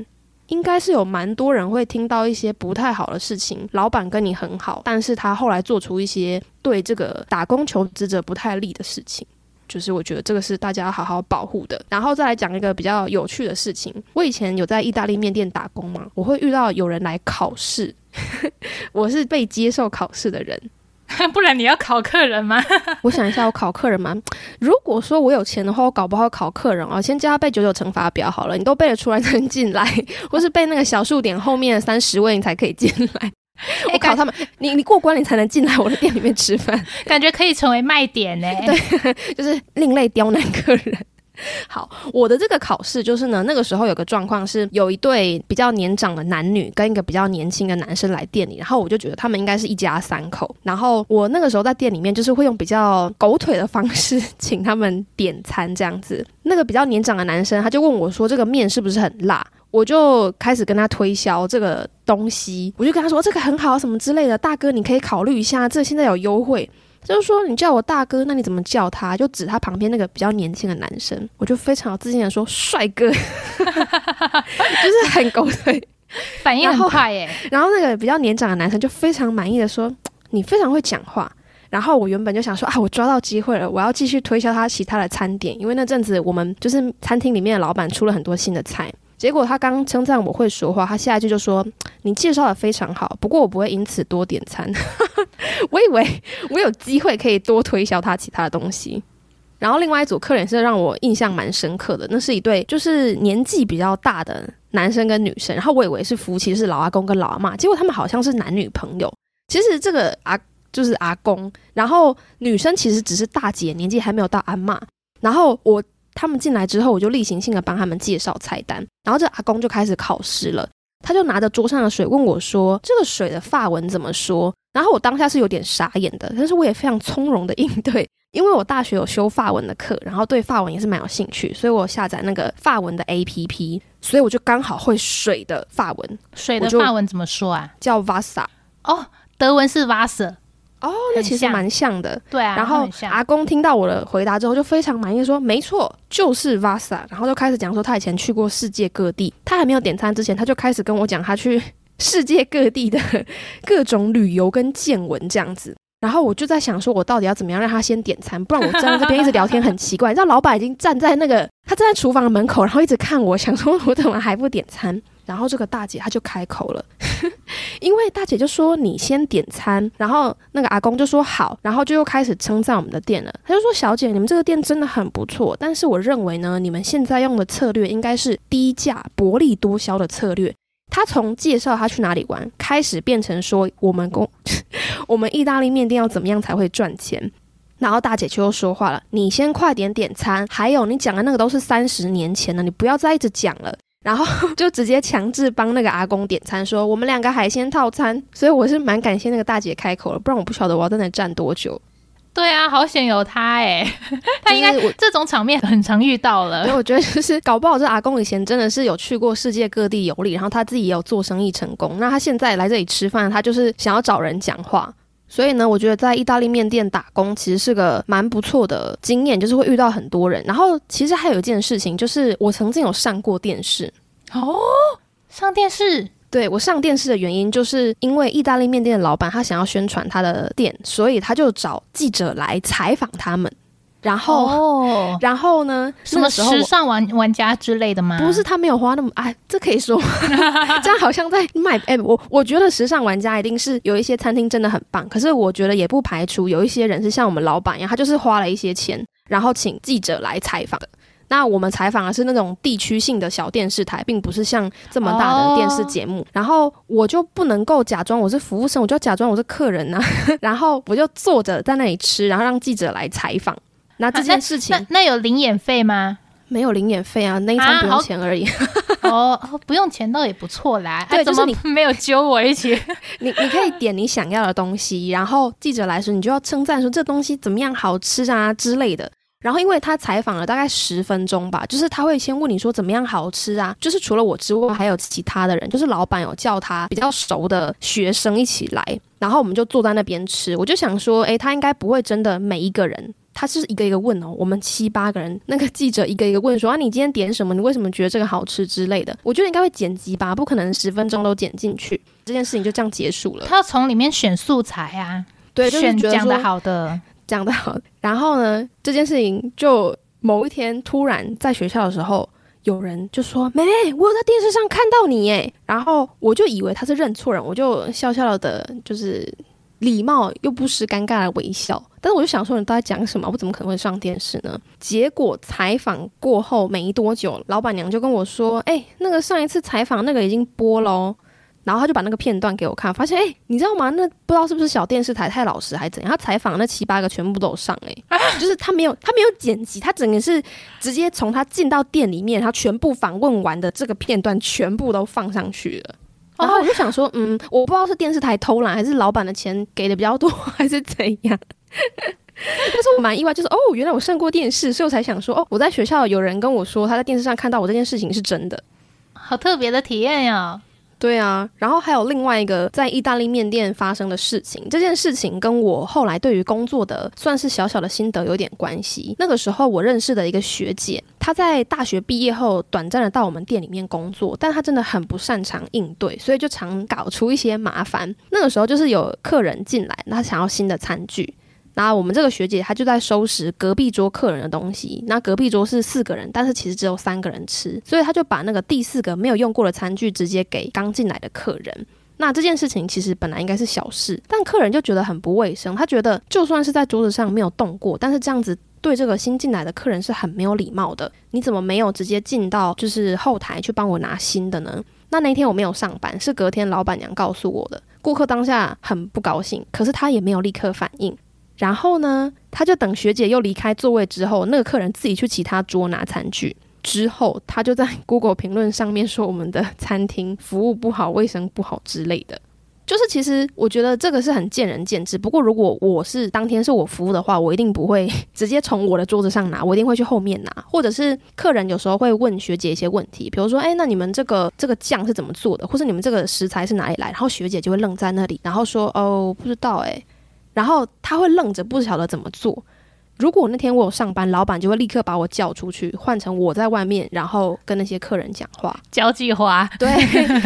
应该是有蛮多人会听到一些不太好的事情，老板跟你很好，但是他后来做出一些对这个打工求职者不太利的事情。就是我觉得这个是大家要好好保护的，然后再来讲一个比较有趣的事情。我以前有在意大利面店打工嘛，我会遇到有人来考试，[laughs] 我是被接受考试的人，[laughs] 不然你要考客人吗？[laughs] 我想一下，我考客人吗？如果说我有钱的话，我搞不好考客人啊。先教他背九九乘法表好了，你都背得出来才能进来，或是背那个小数点后面的三十位你才可以进来。[laughs] 我考他们，你你过关你才能进来我的店里面吃饭，感觉可以成为卖点呢。[laughs] 对，就是另类刁难客人。[laughs] 好，我的这个考试就是呢，那个时候有个状况是，有一对比较年长的男女跟一个比较年轻的男生来店里，然后我就觉得他们应该是一家三口。然后我那个时候在店里面就是会用比较狗腿的方式请他们点餐这样子。那个比较年长的男生他就问我说：“这个面是不是很辣？”我就开始跟他推销这个东西，我就跟他说这个很好什么之类的，大哥你可以考虑一下，这现在有优惠。就是说你叫我大哥，那你怎么叫他？就指他旁边那个比较年轻的男生，我就非常有自信的说帅哥，[laughs] 就是很狗腿，[laughs] 反应很快耶。然后那个比较年长的男生就非常满意的说你非常会讲话。然后我原本就想说啊，我抓到机会了，我要继续推销他其他的餐点，因为那阵子我们就是餐厅里面的老板出了很多新的菜。结果他刚称赞我会说话，他下一句就说：“你介绍的非常好，不过我不会因此多点餐。[laughs] ”我以为我有机会可以多推销他其他的东西。然后另外一组客人是让我印象蛮深刻的，那是一对就是年纪比较大的男生跟女生，然后我以为是夫妻，是老阿公跟老阿嬷，结果他们好像是男女朋友。其实这个啊。就是阿公，然后女生其实只是大姐，年纪还没有到阿嬷。然后我他们进来之后，我就例行性的帮他们介绍菜单，然后这阿公就开始考试了，他就拿着桌上的水问我说：“这个水的法文怎么说？”然后我当下是有点傻眼的，但是我也非常从容的应对，因为我大学有修法文的课，然后对法文也是蛮有兴趣，所以我下载那个法文的 [laughs] APP，所以我就刚好会水的法文。水的法文怎么说啊？叫 Wasser。哦，德文是 Wasser。哦，那其实蛮像的。对啊。然后阿公听到我的回答之后，就非常满意，说：“没错，就是 Wasser。”然后就开始讲说他以前去过世界各地，他还没有点餐之前，他就开始跟我讲他去。世界各地的各种旅游跟见闻这样子，然后我就在想说，我到底要怎么样让他先点餐，不然我站在这边一直聊天很奇怪。你知道，老板已经站在那个他站在厨房的门口，然后一直看我，想说我怎么还不点餐？然后这个大姐她就开口了，[laughs] 因为大姐就说你先点餐，然后那个阿公就说好，然后就又开始称赞我们的店了。他就说：“小姐，你们这个店真的很不错，但是我认为呢，你们现在用的策略应该是低价薄利多销的策略。”他从介绍他去哪里玩开始，变成说我们公我们意大利面店要怎么样才会赚钱。然后大姐就又说话了：“你先快点点餐，还有你讲的那个都是三十年前的，你不要再一直讲了。”然后 [laughs] 就直接强制帮那个阿公点餐，说我们两个海鲜套餐。所以我是蛮感谢那个大姐开口了，不然我不晓得我要在那站多久。对啊，好险有他哎，[laughs] 他应该这种场面很常遇到了。所以我觉得就是搞不好这阿公以前真的是有去过世界各地游历，然后他自己也有做生意成功。那他现在来这里吃饭，他就是想要找人讲话。所以呢，我觉得在意大利面店打工其实是个蛮不错的经验，就是会遇到很多人。然后其实还有一件事情，就是我曾经有上过电视哦，上电视。对，我上电视的原因，就是因为意大利面店的老板他想要宣传他的店，所以他就找记者来采访他们。然后，哦、然后呢？什么时尚玩玩家之类的吗？不是，他没有花那么 [laughs] 哎，这可以说 [laughs] 这样好像在卖哎。我我觉得时尚玩家一定是有一些餐厅真的很棒，可是我觉得也不排除有一些人是像我们老板一样，他就是花了一些钱，然后请记者来采访的。那我们采访的是那种地区性的小电视台，并不是像这么大的电视节目。Oh. 然后我就不能够假装我是服务生，我就要假装我是客人呐、啊。[laughs] 然后我就坐着在那里吃，然后让记者来采访。那这件事情，啊、那那，那有零演费吗？没有零演费啊，那一餐不用钱而已。[laughs] 哦、啊，oh, 不用钱倒也不错啦。对，就是你没有揪我一起。[laughs] 你你可以点你想要的东西，然后记者来说，你就要称赞说这东西怎么样好吃啊之类的。然后，因为他采访了大概十分钟吧，就是他会先问你说怎么样好吃啊，就是除了我之外，还有其他的人，就是老板有叫他比较熟的学生一起来，然后我们就坐在那边吃。我就想说，诶，他应该不会真的每一个人，他是一个一个问哦，我们七八个人，那个记者一个一个问说啊，你今天点什么？你为什么觉得这个好吃之类的？我觉得应该会剪辑吧，不可能十分钟都剪进去，这件事情就这样结束了。他要从里面选素材啊，对，就是、选讲的好的。讲的好，然后呢，这件事情就某一天突然在学校的时候，有人就说：“妹妹，我有在电视上看到你耶。”然后我就以为他是认错人，我就笑笑的，就是礼貌又不失尴尬的微笑。但是我就想说，你到底讲什么？我怎么可能会上电视呢？结果采访过后没多久，老板娘就跟我说：“哎，那个上一次采访那个已经播了哦。”然后他就把那个片段给我看，发现哎，你知道吗？那不知道是不是小电视台太老实还是怎样？他采访那七八个全部都有上哎，[laughs] 就是他没有他没有剪辑，他整个是直接从他进到店里面，他全部访问完的这个片段全部都放上去了。然后我就想说，嗯，我不知道是电视台偷懒，还是老板的钱给的比较多，[laughs] 还是怎样？但是我蛮意外，就是哦，原来我上过电视，所以我才想说，哦，我在学校有人跟我说他在电视上看到我这件事情是真的，好特别的体验呀。对啊，然后还有另外一个在意大利面店发生的事情，这件事情跟我后来对于工作的算是小小的心得有点关系。那个时候我认识的一个学姐，她在大学毕业后短暂的到我们店里面工作，但她真的很不擅长应对，所以就常搞出一些麻烦。那个时候就是有客人进来，他想要新的餐具。那我们这个学姐她就在收拾隔壁桌客人的东西。那隔壁桌是四个人，但是其实只有三个人吃，所以她就把那个第四个没有用过的餐具直接给刚进来的客人。那这件事情其实本来应该是小事，但客人就觉得很不卫生。他觉得就算是在桌子上没有动过，但是这样子对这个新进来的客人是很没有礼貌的。你怎么没有直接进到就是后台去帮我拿新的呢？那那天我没有上班，是隔天老板娘告诉我的。顾客当下很不高兴，可是他也没有立刻反应。然后呢，他就等学姐又离开座位之后，那个客人自己去其他桌拿餐具。之后，他就在 [laughs] Google 评论上面说我们的餐厅服务不好、卫生不好之类的。就是其实我觉得这个是很见仁见智。不过如果我是当天是我服务的话，我一定不会直接从我的桌子上拿，我一定会去后面拿。或者是客人有时候会问学姐一些问题，比如说，哎，那你们这个这个酱是怎么做的？或者你们这个食材是哪里来？然后学姐就会愣在那里，然后说，哦，不知道哎。然后他会愣着，不晓得怎么做。如果那天我有上班，老板就会立刻把我叫出去，换成我在外面，然后跟那些客人讲话，交际花。对，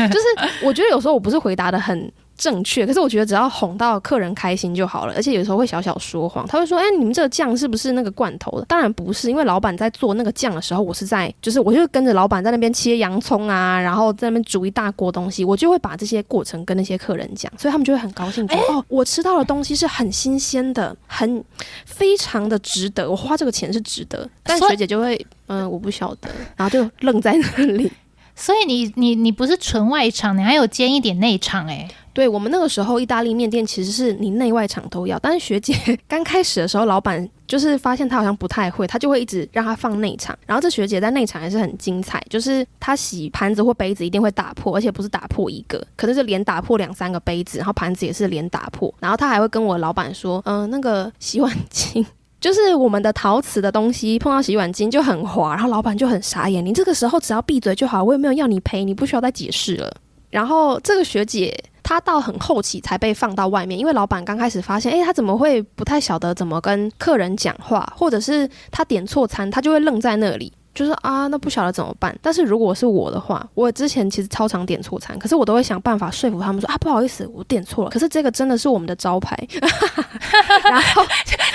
就是我觉得有时候我不是回答的很。正确，可是我觉得只要哄到客人开心就好了，而且有时候会小小说谎，他会说：“哎、欸，你们这个酱是不是那个罐头的？”当然不是，因为老板在做那个酱的时候，我是在，就是我就跟着老板在那边切洋葱啊，然后在那边煮一大锅东西，我就会把这些过程跟那些客人讲，所以他们就会很高兴，说：“哦，我吃到的东西是很新鲜的，很非常的值得，我花这个钱是值得。”但学姐就会，嗯、呃，我不晓得，然后就愣在那里。所以你你你不是纯外场，你还有兼一点内场哎、欸。对，我们那个时候，意大利面店其实是你内外场都要。但是学姐 [laughs] 刚开始的时候，老板就是发现她好像不太会，她就会一直让她放内场。然后这学姐在内场还是很精彩，就是她洗盘子或杯子一定会打破，而且不是打破一个，可能是连打破两三个杯子，然后盘子也是连打破。然后她还会跟我老板说：“嗯、那个洗碗巾，就是我们的陶瓷的东西碰到洗碗巾就很滑。”然后老板就很傻眼：“你这个时候只要闭嘴就好，我也没有要你赔，你不需要再解释了。”然后这个学姐。她到很后期才被放到外面，因为老板刚开始发现，诶，她怎么会不太晓得怎么跟客人讲话，或者是她点错餐，她就会愣在那里。就是啊，那不晓得怎么办。但是如果是我的话，我之前其实超常点错餐，可是我都会想办法说服他们说啊，不好意思，我点错了。可是这个真的是我们的招牌，[laughs] 然后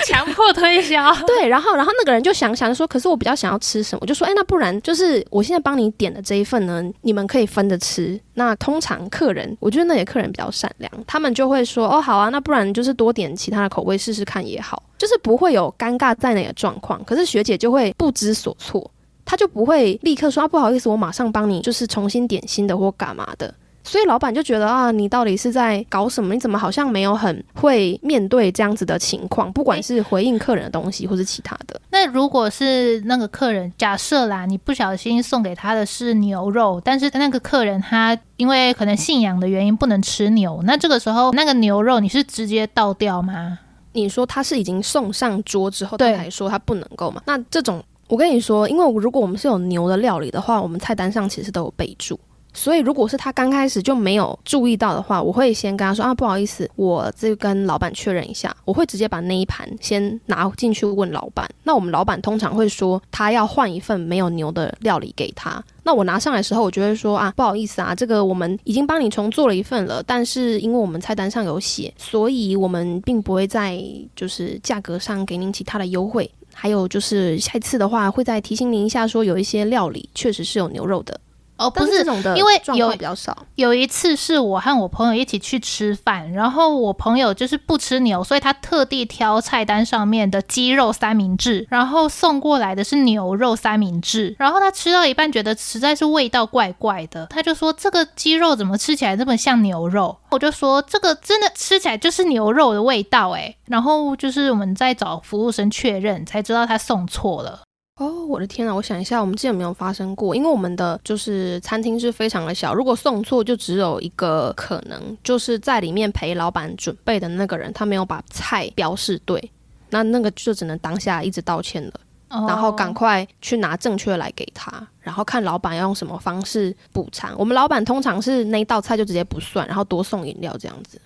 强迫推销。对，然后然后那个人就想想说，可是我比较想要吃什么，我就说，哎，那不然就是我现在帮你点的这一份呢，你们可以分着吃。那通常客人，我觉得那些客人比较善良，他们就会说，哦，好啊，那不然就是多点其他的口味试试看也好，就是不会有尴尬在那的状况。可是学姐就会不知所措。她就不会立刻说啊，不好意思，我马上帮你，就是重新点新的或干嘛的。所以老板就觉得啊，你到底是在搞什么？你怎么好像没有很会面对这样子的情况？不管是回应客人的东西，或是其他的。那如果是那个客人，假设啦，你不小心送给他的是牛肉，但是那个客人他因为可能信仰的原因不能吃牛，那这个时候那个牛肉你是直接倒掉吗？你说他是已经送上桌之后，他才说他不能够吗？那这种。我跟你说，因为如果我们是有牛的料理的话，我们菜单上其实都有备注。所以如果是他刚开始就没有注意到的话，我会先跟他说啊，不好意思，我这跟老板确认一下。我会直接把那一盘先拿进去问老板。那我们老板通常会说他要换一份没有牛的料理给他。那我拿上来的时候，我就会说啊，不好意思啊，这个我们已经帮你重做了一份了，但是因为我们菜单上有写，所以我们并不会在就是价格上给您其他的优惠。还有就是下一次的话，会再提醒您一下，说有一些料理确实是有牛肉的。哦，不是，因为有比较少。有一次是我和我朋友一起去吃饭，然后我朋友就是不吃牛，所以他特地挑菜单上面的鸡肉三明治，然后送过来的是牛肉三明治。然后他吃到一半，觉得实在是味道怪怪的，他就说：“这个鸡肉怎么吃起来这么像牛肉？”我就说：“这个真的吃起来就是牛肉的味道。”诶，然后就是我们在找服务生确认，才知道他送错了。哦，我的天呐！我想一下，我们之前有没有发生过？因为我们的就是餐厅是非常的小，如果送错，就只有一个可能，就是在里面陪老板准备的那个人，他没有把菜标示对，那那个就只能当下一直道歉了，哦、然后赶快去拿正确来给他，然后看老板要用什么方式补偿。我们老板通常是那一道菜就直接不算，然后多送饮料这样子。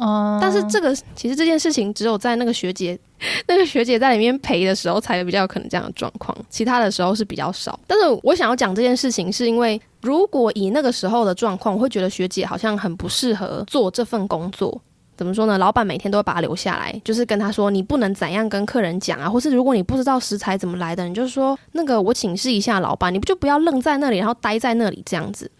哦，但是这个其实这件事情只有在那个学姐，那个学姐在里面陪的时候才比较有可能这样的状况，其他的时候是比较少。但是我想要讲这件事情，是因为如果以那个时候的状况，我会觉得学姐好像很不适合做这份工作。怎么说呢？老板每天都会把她留下来，就是跟她说，你不能怎样跟客人讲啊，或是如果你不知道食材怎么来的，你就说那个我请示一下老板，你不就不要愣在那里，然后待在那里这样子。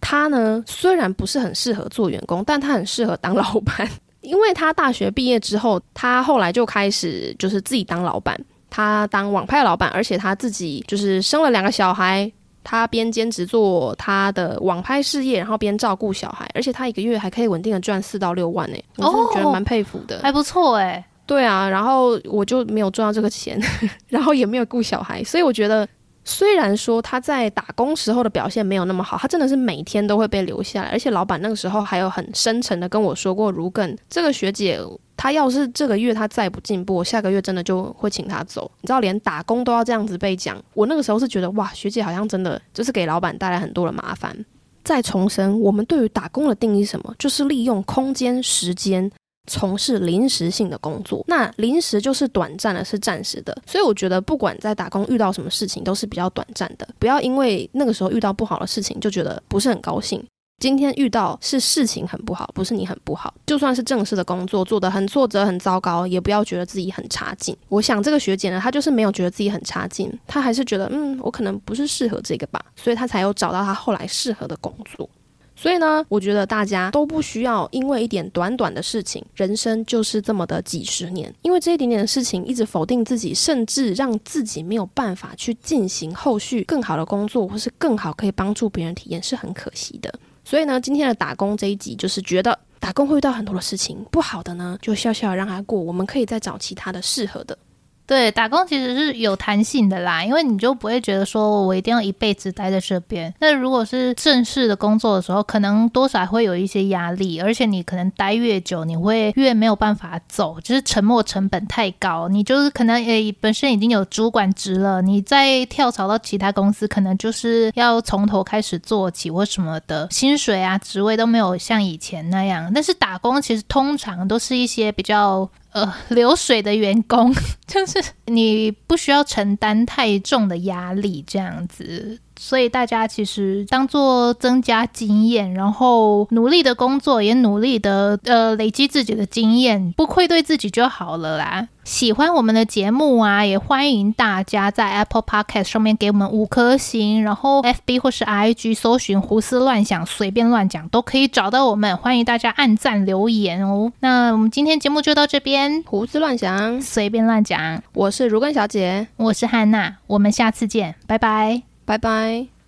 他呢，虽然不是很适合做员工，但他很适合当老板，因为他大学毕业之后，他后来就开始就是自己当老板，他当网拍老板，而且他自己就是生了两个小孩，他边兼职做他的网拍事业，然后边照顾小孩，而且他一个月还可以稳定的赚四到六万诶，我真的觉得蛮佩服的，还不错诶。对啊，然后我就没有赚到这个钱，[laughs] 然后也没有顾小孩，所以我觉得。虽然说他在打工时候的表现没有那么好，他真的是每天都会被留下来，而且老板那个时候还有很深沉的跟我说过，如更这个学姐，她要是这个月她再不进步，我下个月真的就会请她走。你知道，连打工都要这样子被讲，我那个时候是觉得哇，学姐好像真的就是给老板带来很多的麻烦。再重申，我们对于打工的定义什么？就是利用空间、时间。从事临时性的工作，那临时就是短暂的，是暂时的。所以我觉得，不管在打工遇到什么事情，都是比较短暂的。不要因为那个时候遇到不好的事情，就觉得不是很高兴。今天遇到是事情很不好，不是你很不好。就算是正式的工作做得很挫折、很糟糕，也不要觉得自己很差劲。我想这个学姐呢，她就是没有觉得自己很差劲，她还是觉得，嗯，我可能不是适合这个吧，所以她才有找到她后来适合的工作。所以呢，我觉得大家都不需要因为一点短短的事情，人生就是这么的几十年，因为这一点点的事情一直否定自己，甚至让自己没有办法去进行后续更好的工作，或是更好可以帮助别人体验，是很可惜的。所以呢，今天的打工这一集就是觉得打工会遇到很多的事情，不好的呢就笑笑让他过，我们可以再找其他的适合的。对，打工其实是有弹性的啦，因为你就不会觉得说我一定要一辈子待在这边。那如果是正式的工作的时候，可能多少会有一些压力，而且你可能待越久，你会越没有办法走，就是沉没成本太高。你就是可能诶本身已经有主管职了，你再跳槽到其他公司，可能就是要从头开始做起或什么的，薪水啊职位都没有像以前那样。但是打工其实通常都是一些比较。呃，流水的员工，[laughs] 就是你不需要承担太重的压力，这样子。所以大家其实当做增加经验，然后努力的工作，也努力的呃累积自己的经验，不愧对自己就好了啦。喜欢我们的节目啊，也欢迎大家在 Apple Podcast 上面给我们五颗星，然后 FB 或是 IG 搜寻胡思乱想，随便乱讲都可以找到我们。欢迎大家按赞留言哦。那我们今天节目就到这边，胡思乱想，随便乱讲。我是如根小姐，我是汉娜，我们下次见，拜拜。拜拜。